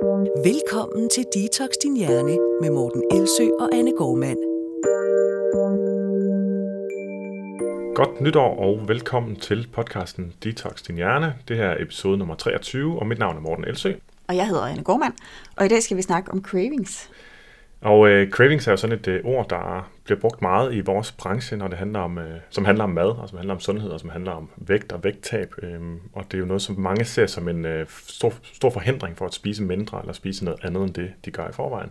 Velkommen til Detox Din Hjerne med Morten Elsø og Anne Gormand. Godt nytår og velkommen til podcasten Detox Din Hjerne. Det her er episode nummer 23, og mit navn er Morten Elsø. Og jeg hedder Anne Gormand, og i dag skal vi snakke om cravings. Og øh, cravings er jo sådan et øh, ord, der bliver brugt meget i vores branche, når det handler om, øh, som handler om mad, og som handler om sundhed, og som handler om vægt og vægttab. Øh, og det er jo noget, som mange ser som en øh, stor, stor forhindring for at spise mindre, eller spise noget andet end det, de gør i forvejen.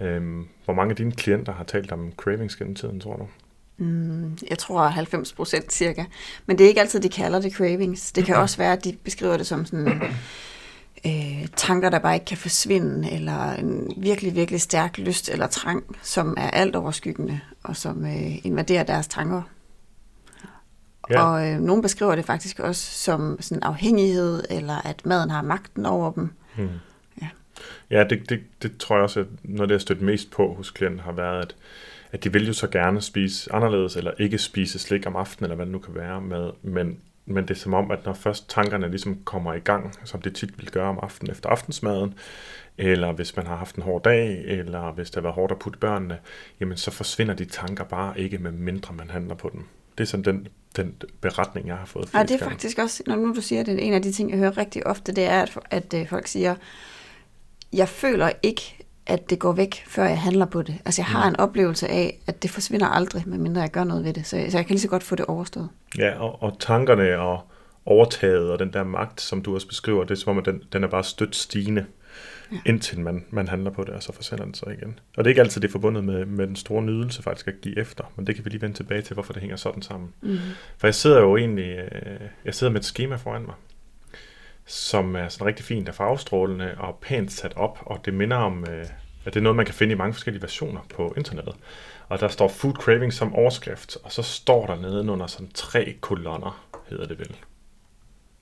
Øh, hvor mange af dine klienter har talt om cravings gennem tiden, tror du? Mm, jeg tror 90 procent cirka. Men det er ikke altid, de kalder det cravings. Det kan også være, at de beskriver det som sådan øh, tanker, der bare ikke kan forsvinde, eller en virkelig, virkelig stærk lyst eller trang, som er alt overskyggende, og som øh, invaderer deres tanker. Ja. Og øh, nogen beskriver det faktisk også som sådan afhængighed, eller at maden har magten over dem. Hmm. Ja, ja det, det, det tror jeg også, at noget, det har stødt mest på hos klienten, har været, at, at de vil jo så gerne spise anderledes, eller ikke spise slik om aftenen, eller hvad det nu kan være, med, men men det er som om, at når først tankerne ligesom kommer i gang, som det tit vil gøre om aftenen efter aftensmaden, eller hvis man har haft en hård dag, eller hvis det har været hårdt at putte børnene, jamen så forsvinder de tanker bare ikke, med mindre man handler på dem. Det er sådan den, den beretning, jeg har fået. Ja, det er faktisk også, når nu du siger det, en af de ting, jeg hører rigtig ofte, det er, at, at øh, folk siger, jeg føler ikke, at det går væk, før jeg handler på det. Altså jeg har mm. en oplevelse af, at det forsvinder aldrig, medmindre jeg gør noget ved det. Så, så jeg kan lige så godt få det overstået. Ja, og, og tankerne og overtaget og den der magt, som du også beskriver, det er som om, at den, den er bare stødt stigende, ja. indtil man, man handler på det, og så forsvinder den så igen. Og det er ikke altid det er forbundet med, med den store nydelse faktisk at give efter, men det kan vi lige vende tilbage til, hvorfor det hænger sådan sammen. Mm. For jeg sidder jo egentlig, øh, jeg sidder med et schema foran mig, som er sådan rigtig fint og farvestrålende og pænt sat op, og det minder om, øh, at det er noget, man kan finde i mange forskellige versioner på internettet. Og der står food craving som overskrift, og så står der nede under sådan tre kolonner, hedder det vel.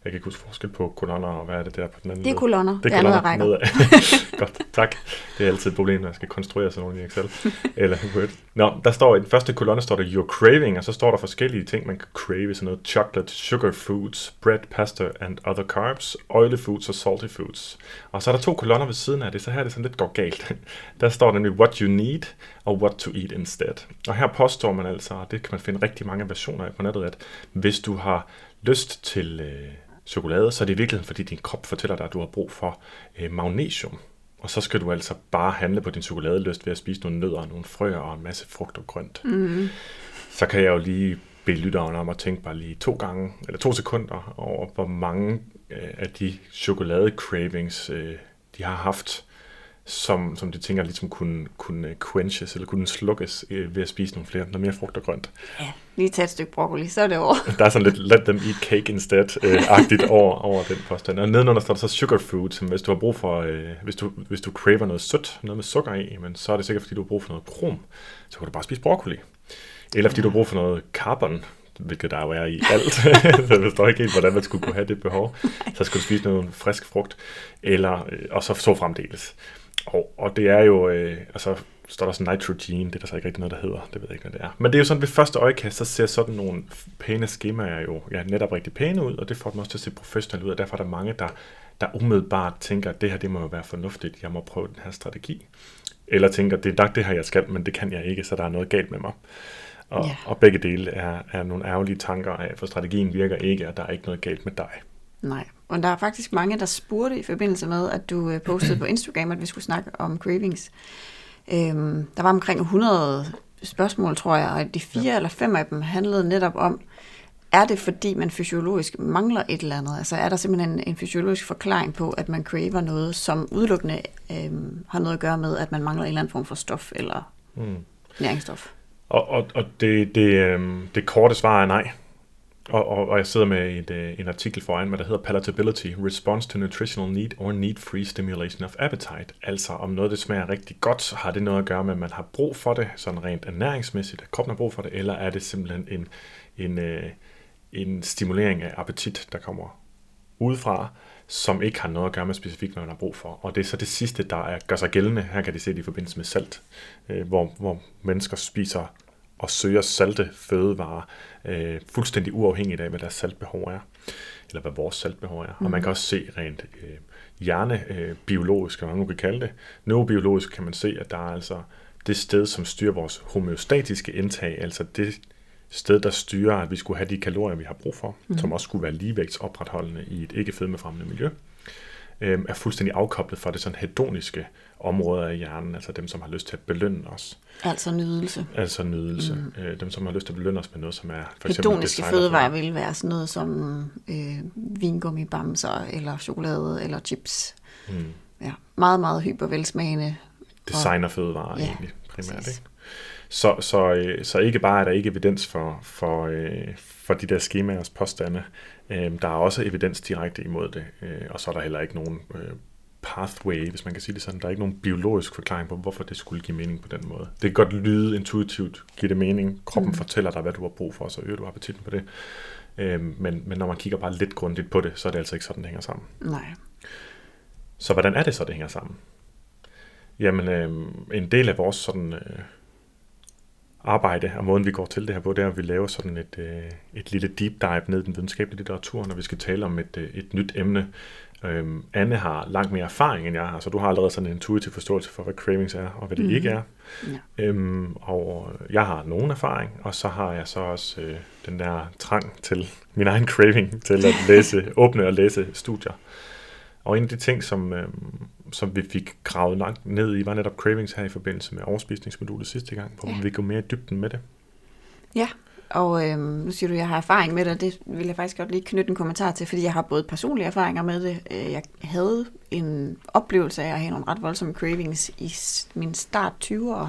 Jeg kan ikke huske forskel på kolonner, og hvad er det der på den anden Det er kolonner, det er, det er noget, Godt, tak. Det er altid et problem, når jeg skal konstruere sådan nogle i Excel. Eller Word. Nå, der står i den første kolonne, står der your craving, og så står der forskellige ting, man kan crave, sådan noget chocolate, sugar foods, bread, pasta and other carbs, oily foods og salty foods. Og så er der to kolonner ved siden af det, så her er det sådan lidt går galt. Der står nemlig what you need og what to eat instead. Og her påstår man altså, og det kan man finde rigtig mange versioner af på nettet, at hvis du har lyst til øh, chokolade, så er det i virkeligheden, fordi din krop fortæller dig, at du har brug for øh, magnesium. Og så skal du altså bare handle på din chokoladelyst ved at spise nogle nødder, nogle frøer og en masse frugt og grønt. Mm. Så kan jeg jo lige bede lytteren om at tænke bare lige to gange, eller to sekunder over, hvor mange øh, af de chokolade-cravings, øh, de har haft, som, som de tænker ligesom kunne, kunne quenches, eller kunne slukkes øh, ved at spise nogle flere, noget mere frugt og grønt. Ja, lige tage et stykke broccoli, så er det over. Der er sådan lidt let them eat cake instead-agtigt øh, over, over den påstand. Og nedenunder står der så sugar food, som hvis du har brug for, øh, hvis, du, hvis du craver noget sødt, noget med sukker i, men så er det sikkert fordi du har brug for noget krom, så kan du bare spise broccoli. Eller fordi ja. du har brug for noget carbon, hvilket der jo er i alt. så jeg forstår ikke helt, hvordan man skulle kunne have det behov. Så skulle du spise noget frisk frugt, eller, øh, og så så fremdeles. Og, og det er jo, øh, altså står der sådan nitrogen, det er der så ikke rigtig noget, der hedder, det ved jeg ikke, hvad det er. Men det er jo sådan, ved første øjekast, så ser sådan nogle pæne skemaer jo ja, netop rigtig pæne ud, og det får dem også til at se professionelt ud, og derfor er der mange, der, der umiddelbart tænker, at det her, det må jo være fornuftigt, jeg må prøve den her strategi. Eller tænker, det er nok det her, jeg skal, men det kan jeg ikke, så der er noget galt med mig. Og, ja. og begge dele er, er nogle ærgerlige tanker af, for strategien virker ikke, og der er ikke noget galt med dig. Nej, og der er faktisk mange, der spurgte i forbindelse med, at du øh, postede på Instagram, at vi skulle snakke om cravings. Øhm, der var omkring 100 spørgsmål, tror jeg, og de fire ja. eller fem af dem handlede netop om, er det fordi, man fysiologisk mangler et eller andet? Altså er der simpelthen en, en fysiologisk forklaring på, at man craver noget, som udelukkende øhm, har noget at gøre med, at man mangler en eller anden form for stof eller mm. næringsstof? Og, og, og det, det, øhm, det korte svar er nej. Og, og, og jeg sidder med et, øh, en artikel foran mig, der hedder Palatability, Response to Nutritional Need or Need-Free Stimulation of Appetite. Altså om noget, det smager rigtig godt, så har det noget at gøre med, at man har brug for det, sådan rent ernæringsmæssigt, at kroppen har brug for det, eller er det simpelthen en, en, øh, en stimulering af appetit, der kommer udefra, som ikke har noget at gøre med specifikt, hvad man har brug for. Og det er så det sidste, der er, gør sig gældende. Her kan de se det i forbindelse med salt, øh, hvor, hvor mennesker spiser og søger salte fødevarer, øh, fuldstændig uafhængigt af, hvad deres saltbehov er, eller hvad vores saltbehov er. Mm. Og man kan mhm. også se rent øh, hjernebiologisk, eller hvad man nu kan kalde det, neurobiologisk kan man se, at der er altså det sted, som styrer vores homeostatiske indtag, altså det sted, der styrer, at vi skulle have de kalorier, vi har brug for, mm. som også skulle være ligevægtsopretholdende i et ikke fedmefremmende miljø, øh, er fuldstændig afkoblet fra det sådan hedoniske område af hjernen, altså dem, som har lyst til at belønne os. Altså nydelse. Altså nydelse. Mm. Øh, dem, som har lyst til at belønne os med noget, som er for eksempel Hedoniske fødevarer vil være sådan noget som øh, vingummibamser, eller chokolade, eller chips. Mm. Ja, meget, meget hypervelsmagende. Designerfødevarer ja, egentlig primært, ikke? Så, så, øh, så ikke bare er der ikke evidens for, for, øh, for de der skemaers påstande, øh, der er også evidens direkte imod det, og så er der heller ikke nogen pathway, hvis man kan sige det sådan. Der er ikke nogen biologisk forklaring på, hvorfor det skulle give mening på den måde. Det kan godt lyde intuitivt, give det mening. Kroppen mm. fortæller dig, hvad du har brug for, så øger du appetitten på det. men, men når man kigger bare lidt grundigt på det, så er det altså ikke sådan, det hænger sammen. Nej. Så hvordan er det så, det hænger sammen? Jamen, øh, en del af vores sådan, øh, arbejde, og måden vi går til det her på, det er, at vi laver sådan et, øh, et lille deep dive ned i den videnskabelige litteratur, når vi skal tale om et, øh, et nyt emne. Øhm, Anne har langt mere erfaring, end jeg har, så du har allerede sådan en intuitiv forståelse for, hvad cravings er, og hvad det mm. ikke er. Ja. Øhm, og jeg har nogen erfaring, og så har jeg så også øh, den der trang til min egen craving, til at læse, åbne og læse studier. Og en af de ting, som, øh, som vi fik gravet langt ned i, var netop cravings her i forbindelse med overspisningsmodulet sidste gang, hvor ja. vi går mere i dybden med det. Ja, og øh, nu siger du, at jeg har erfaring med det, og det vil jeg faktisk godt lige knytte en kommentar til, fordi jeg har både personlige erfaringer med det. Øh, jeg havde en oplevelse af at have nogle ret voldsomme cravings i min start 20'ere,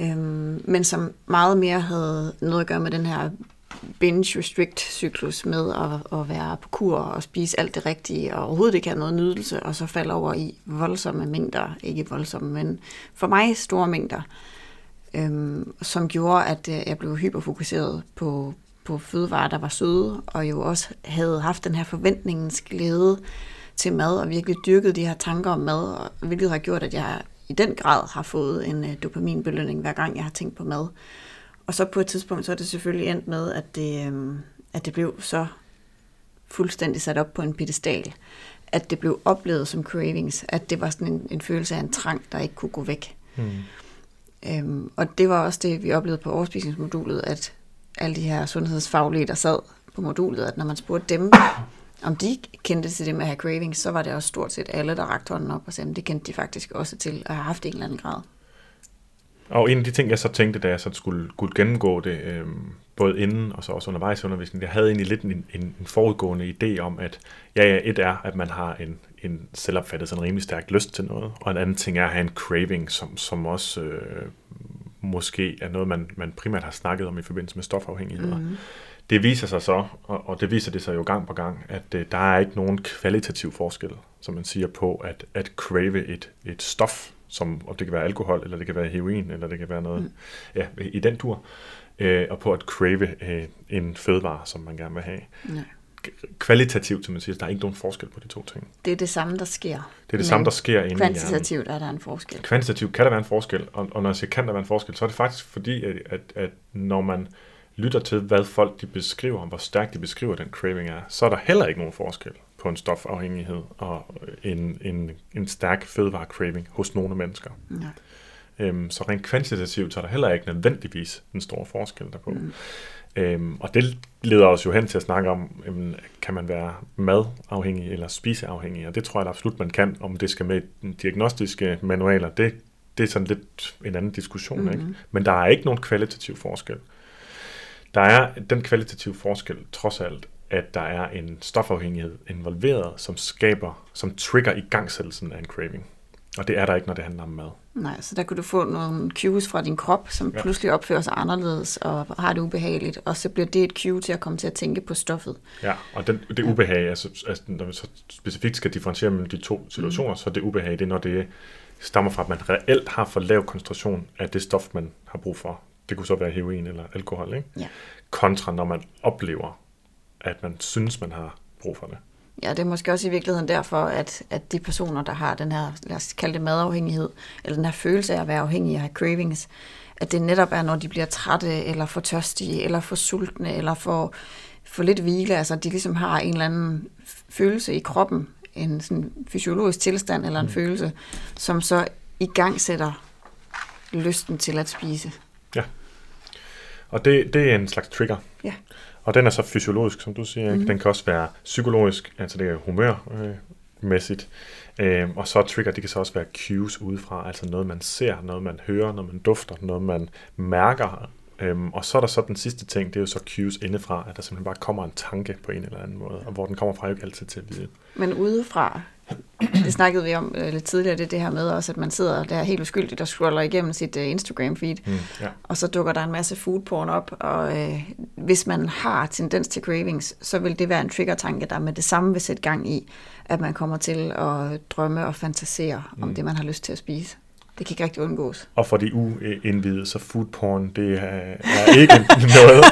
øh, men som meget mere havde noget at gøre med den her binge-restrict-cyklus med at, at være på kur og spise alt det rigtige, og overhovedet ikke have noget nydelse, og så falde over i voldsomme mængder, ikke voldsomme, men for mig store mængder, øhm, som gjorde, at øh, jeg blev hyperfokuseret på, på fødevarer, der var søde, og jo også havde haft den her forventningens glæde til mad, og virkelig dyrket de her tanker om mad, og, hvilket har gjort, at jeg i den grad har fået en øh, dopaminbelønning, hver gang jeg har tænkt på mad. Og så på et tidspunkt, så er det selvfølgelig endt med, at det, øh, at det blev så fuldstændig sat op på en pedestal, at det blev oplevet som cravings, at det var sådan en, en følelse af en trang, der ikke kunne gå væk. Mm. Øhm, og det var også det, vi oplevede på overspisningsmodulet, at alle de her sundhedsfaglige, der sad på modulet, at når man spurgte dem, om de kendte til det med at have cravings, så var det også stort set alle, der rakte hånden op og sagde, at det kendte de faktisk også til at have haft en eller anden grad. Og en af de ting, jeg så tænkte, da jeg så skulle, skulle gennemgå det, øh, både inden og så også undervejs i undervisningen, jeg havde egentlig lidt en, en, en forudgående idé om, at ja, ja, et er, at man har en, en selvopfattet sådan rimelig stærk lyst til noget, og en anden ting er at have en craving, som, som også øh, måske er noget, man, man primært har snakket om i forbindelse med stofafhængigheder. Mm. Det viser sig så, og, og det viser det sig jo gang på gang, at øh, der er ikke nogen kvalitativ forskel, som man siger på, at, at crave et, et stof, som, og det kan være alkohol, eller det kan være heroin, eller det kan være noget mm. ja, i den tur, øh, og på at crave øh, en fødevare, som man gerne vil have. Nej. Kvalitativt, som man siger, der er ikke nogen forskel på de to ting. Det er det samme, der sker. Det er det samme, der sker inde Kvantitativt er der en forskel. Kvantitativt kan der være en forskel, og, og når jeg siger kan der være en forskel, så er det faktisk fordi, at, at, at når man lytter til, hvad folk de beskriver, hvor stærkt de beskriver den craving er, så er der heller ikke nogen forskel på en stofafhængighed og en, en, en stærk fødevare-craving hos nogle mennesker. Nej. Øhm, så rent kvantitativt, så er der heller ikke nødvendigvis en stor forskel derpå. Mm. Øhm, og det leder os jo hen til at snakke om, jamen, kan man være madafhængig eller spiseafhængig, og det tror jeg absolut, man kan. Om det skal med diagnostiske manualer, det, det er sådan lidt en anden diskussion. Mm. Ikke? Men der er ikke nogen kvalitativ forskel. Der er den kvalitative forskel, trods alt, at der er en stofafhængighed involveret, som skaber, som trigger i gangsættelsen af en craving. Og det er der ikke, når det handler om mad. Nej, så der kunne du få nogle cues fra din krop, som ja. pludselig opfører sig anderledes og har det ubehageligt, og så bliver det et cue til at komme til at tænke på stoffet. Ja, og den, det ubehag, altså, altså når vi så specifikt skal differentiere mellem de to situationer, mm. så det ubehag, det er, når det stammer fra, at man reelt har for lav koncentration af det stof, man har brug for. Det kunne så være heroin eller alkohol, ikke? Ja. Kontra når man oplever at man synes, man har brug for det. Ja, det er måske også i virkeligheden derfor, at, at de personer, der har den her, lad os kalde det madafhængighed, eller den her følelse af at være afhængig af cravings, at det netop er, når de bliver trætte, eller for tørstige, eller for sultne, eller for, for lidt hvile, altså de ligesom har en eller anden følelse i kroppen, en sådan fysiologisk tilstand eller en mm. følelse, som så i gang sætter lysten til at spise. Ja. Og det, det er en slags trigger. Ja. Og den er så fysiologisk, som du siger. Ikke? Mhm. Den kan også være psykologisk, altså det er humørmæssigt. Øhm, og så trigger, det kan så også være cues udefra, altså noget man ser, noget man hører, noget man dufter, noget man mærker. Øhm, og så er der så den sidste ting, det er jo så cues indefra, at der simpelthen bare kommer en tanke på en eller anden måde, og hvor den kommer fra, er jo ikke altid til at vide. Men udefra, det snakkede vi om øh, lidt tidligere, det, det her med også, at man sidder der helt uskyldigt og scroller igennem sit uh, Instagram-feed, Mm, ja. og så dukker der en masse foodporn op, og øh, hvis man har tendens til cravings, så vil det være en trigger-tanke, der med det samme vil sætte gang i, at man kommer til at drømme og fantasere om Mm. det, man har lyst til at spise. Det kan ikke rigtig undgås. Og for de uindvidede, så food porn, det er, ikke noget,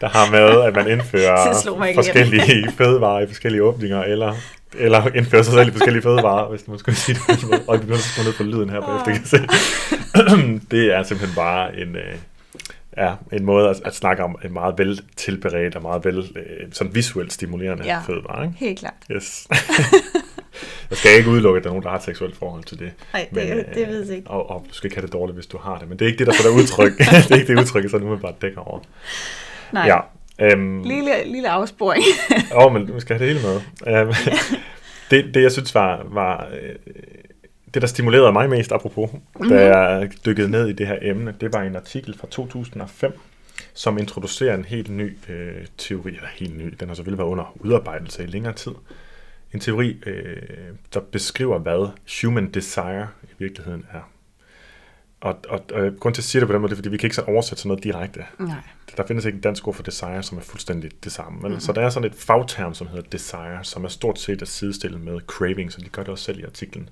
der har med, at man indfører forskellige fødevarer i forskellige åbninger, eller, eller indfører sig selv i forskellige fødevarer, hvis man skulle sige det. Og vi bliver gå ned på lyden her bagefter, kan jeg se. det er simpelthen bare en, øh, ja, en måde at, at snakke om en meget vel tilberedt og meget vel øh, sådan visuelt stimulerende Ja. fødevare. Ikke? Helt klart. Yes. jeg skal ikke udelukke, at der er nogen, der har et seksuelt forhold til det. Nej, det, Men, det ved jeg ikke. Og, og du skal ikke have det dårligt, hvis du har det. Men det er ikke det, der får dig udtryk. det er ikke det udtryk, så nu bare dækker over. Nej, Ja. Øhm, lille, lille afsporing. Åh, oh, men du skal have det hele med. Øhm, det, det, jeg synes var, var øh, det, der stimulerede mig mest, apropos, mm-hmm. da jeg dykkede ned i det her emne, det var en artikel fra 2005, som introducerer en helt ny øh, teori, eller helt ny, den har selvfølgelig været under udarbejdelse i længere tid. En teori, øh, der beskriver, hvad human desire i virkeligheden er. Og, og, og grund til at sige det på den måde, det er, fordi vi kan ikke så oversætte sådan noget direkte. Nej. Der findes ikke et dansk ord for desire, som er fuldstændig det samme. Mm-hmm. Så der er sådan et fagterm, som hedder desire, som er stort set at sidestille med craving, så de gør det også selv i artiklen.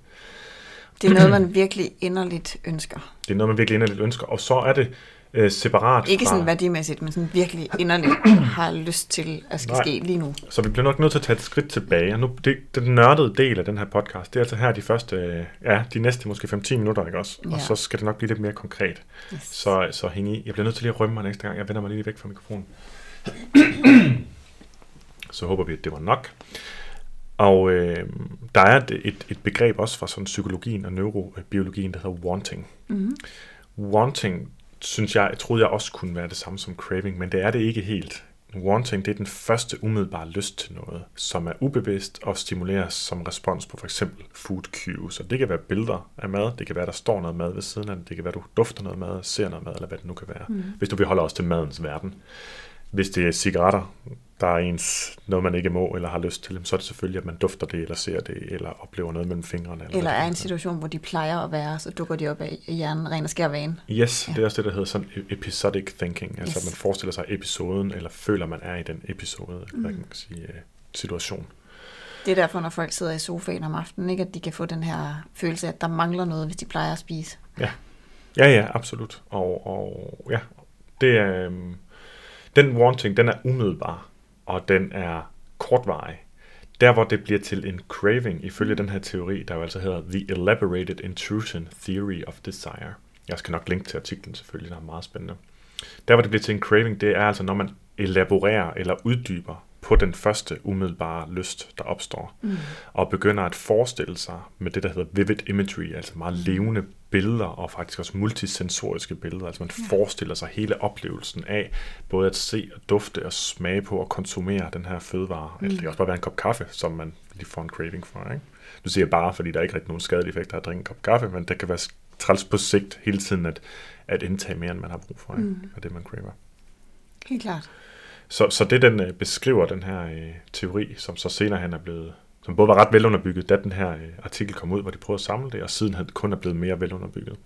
Det er noget, man virkelig inderligt ønsker. Det er noget, man virkelig inderligt ønsker. Og så er det øh, separat Ikke fra... sådan værdimæssigt, men sådan virkelig inderligt har lyst til at skal Nej. ske lige nu. Så vi bliver nok nødt til at tage et skridt tilbage. Og nu, det, den nørdede del af den her podcast, det er altså her de første, ja, de næste måske 5-10 minutter, ikke også? Ja. Og så skal det nok blive lidt mere konkret. Yes. Så, så hæng i. Jeg bliver nødt til lige at rømme mig næste gang. Jeg vender mig lige væk fra mikrofonen. så håber vi, at det var nok. Og øh, der er et, et, et begreb også fra sådan psykologien og neurobiologien, der hedder wanting. Mm-hmm. Wanting, synes jeg, troede jeg også kunne være det samme som craving, men det er det ikke helt. Wanting, det er den første umiddelbare lyst til noget, som er ubevidst og stimuleres som respons på for eksempel food cues. Og det kan være billeder af mad, det kan være, der står noget mad ved siden af det, det kan være, du dufter noget mad, ser noget mad, eller hvad det nu kan være. Mm. Hvis du vil holde os til madens verden. Hvis det er cigaretter, der er ens noget, man ikke må eller har lyst til, så er det selvfølgelig, at man dufter det, eller ser det, eller oplever noget mellem fingrene. Eller det er en situation, hvor de plejer at være, så dukker de op af i hjernen, ren og skær vane. Yes, ja. det er også det, der hedder sådan e- episodic thinking. Altså, Yes. at man forestiller sig episoden, eller føler, man er i den episode, eller hvad kan man sige, øh, situation. Det er derfor, når folk sidder i sofaen om aftenen, ikke, at de kan få den her følelse af, at der mangler noget, hvis de plejer at spise. Ja, ja, ja absolut. Og, og ja, det er, øhm, den wanting, den er umiddelbar, og den er kortvarig. Der, hvor det bliver til en craving, ifølge den her teori, der jo altså hedder The Elaborated Intrusion Theory of Desire. Jeg skal nok linke til artiklen selvfølgelig, der er meget spændende. Der, hvor det bliver til en craving, det er altså, når man elaborerer eller uddyber på den første umiddelbare lyst, der opstår, mm. og begynder at forestille sig med det, der hedder vivid imagery, altså meget levende billeder, og faktisk også multisensoriske billeder, altså man ja. forestiller sig hele oplevelsen af, både at se og dufte og smage på og konsumere den her fødevare. Mm. Eller det kan også bare være en kop kaffe, som man lige får en craving for, ikke? Du siger bare, fordi der er ikke rigtig nogen skadelige effekter af at drikke en kop kaffe, men det kan være træls på sigt hele tiden at, at indtage mere, end man har brug for, ikke? Mm. af det, man craver. Helt klart. Så, så det, den øh, beskriver, den her øh, teori, som så senere hen er blevet, som både var ret velunderbygget, da den her øh, artikel kom ud, hvor de prøvede at samle det, og siden hen kun er blevet mere velunderbygget.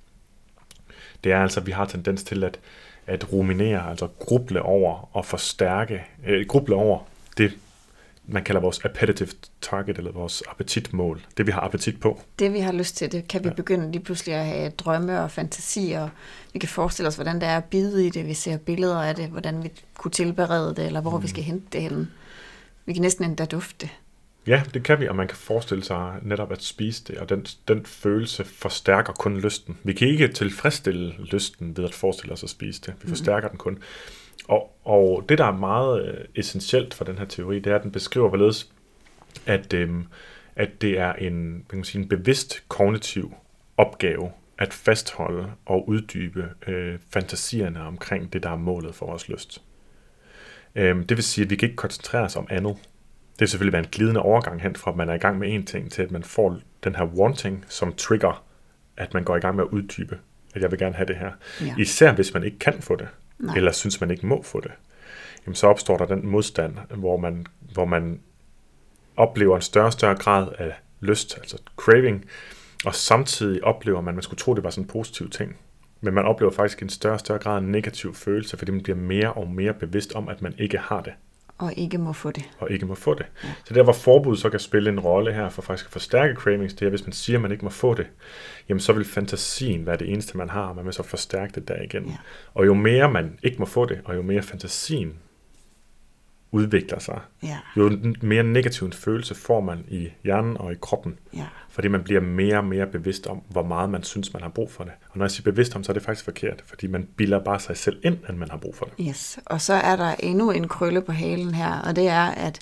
Det er altså, at vi har tendens til at, at ruminere, altså gruble over og forstærke, øh, gruble over det, man kalder vores appetitive target, eller vores appetitmål, det vi har appetit på. Det vi har lyst til, det kan vi begynde lige pludselig at have drømme og fantasier. Vi kan forestille os, hvordan det er at bide i det. Vi ser billeder af det, hvordan vi kunne tilberede det, eller hvor mm. vi skal hente det henne. Vi kan næsten endda dufte det. Ja, det kan vi, og man kan forestille sig netop at spise det, og den, den følelse forstærker kun lysten. Vi kan ikke tilfredsstille lysten ved at forestille os at spise det. Vi forstærker den kun. Og, og det, der er meget øh, essentielt for den her teori, det er, at den beskriver, hvorledes at, øhm, at det er en, man kan sige, en bevidst kognitiv opgave at fastholde og uddybe øh, fantasierne omkring det, der er målet for vores lyst. Øhm, det vil sige, at vi kan ikke koncentrere os om andet. Det vil selvfølgelig være en glidende overgang hen fra, at man er i gang med en ting, til at man får den her wanting, som trigger, at man går i gang med at uddybe, at jeg vil gerne have det her. Ja. Især hvis man ikke kan få det, Nej. eller synes, man ikke må få det. Jamen, så opstår der den modstand, hvor man, hvor man oplever en større og større grad af lyst, altså craving, og samtidig oplever man, man skulle tro, det var sådan en positiv ting, men man oplever faktisk en større og større grad af negativ følelse, fordi man bliver mere og mere bevidst om, at man ikke har det, Og ikke må få det. og ikke må få det. Så der, hvor forbud så kan spille en rolle her, for faktisk at forstærke cravings, det er, hvis man siger, at man ikke må få det, jamen så vil fantasien være det eneste, man har, og man vil så forstærke det der igen. Ja. Og jo mere man ikke må få det, og jo mere fantasien udvikler sig, Ja, jo mere negativ en følelse får man i hjernen og i kroppen, ja. fordi man bliver mere og mere bevidst om, hvor meget man synes, man har brug for det. Og når jeg siger bevidst om, så er det faktisk forkert, fordi man bilder bare sig selv ind, at man har brug for det. Yes. Og så er der endnu en krølle på halen her, og det er, at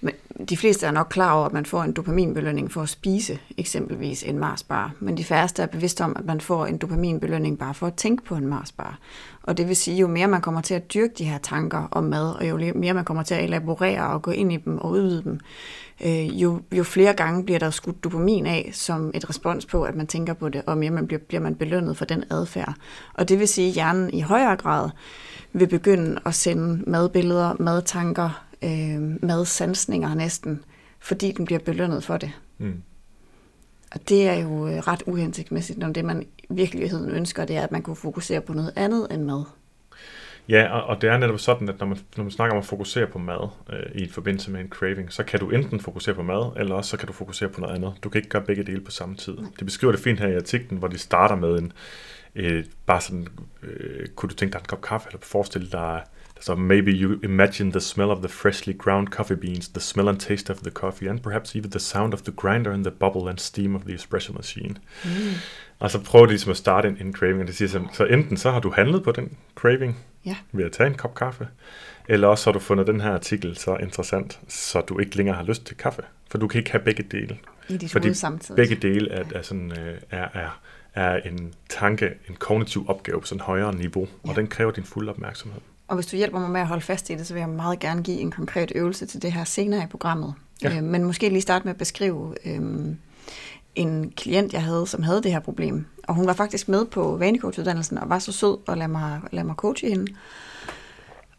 men de fleste er nok klar over, at man får en dopaminbelønning for at spise eksempelvis en Marsbar, men de færreste er bevidste om, at man får en dopaminbelønning bare for at tænke på en Marsbar. Og det vil sige, jo mere man kommer til at dyrke de her tanker om mad, og jo mere man kommer til at elaborere og gå ind i dem og udvide dem, øh, jo, jo flere gange bliver der skudt dopamin af som et respons på, at man tænker på det, og mere man bliver, bliver man belønnet for den adfærd. Og det vil sige, at hjernen i højere grad vil begynde at sende madbilleder, madtanker, øh, madsansninger næsten, fordi den bliver belønnet for det. Mm. Og det er jo øh, ret uhensigtsmæssigt, når det man i virkeligheden ønsker, det er, at man kunne fokusere på noget andet end mad. Ja, og, og det er netop sådan, at når man, når man snakker om at fokusere på mad øh, i forbindelse med en craving, så kan du enten fokusere på mad, eller også så kan du fokusere på noget andet. Du kan ikke gøre begge dele på samme tid. De beskriver det fint her i artiklen, hvor de starter med en, øh, bare sådan, øh, kunne du tænke dig en kop kaffe, eller forestille dig, står, maybe you imagine the smell of the freshly ground coffee beans, the smell and taste of the coffee, and perhaps even the sound of the grinder and the bubble and steam of the espresso machine. Mm. Og så prøver de ligesom at starte en, en craving, og det siger så enten så har du handlet på den craving, Ja. ved at tage en kop kaffe, eller også har du fundet den her artikel så interessant, så du ikke længere har lyst til kaffe. For du kan ikke have begge dele. I dit Fordi samtidig. Begge dele er, er, sådan, øh, er, er, er en tanke, en kognitiv opgave på sådan et højere niveau, og Ja. den kræver din fulde opmærksomhed. Og hvis du hjælper mig med at holde fast i det, så vil jeg meget gerne give en konkret øvelse til det her senere i programmet. Ja. Øh, men måske lige starte med at beskrive øh, en klient, jeg havde, som havde det her problem. Og hun var faktisk med på vanecoachuddannelsen og var så sød at lade mig, lade mig coache hende.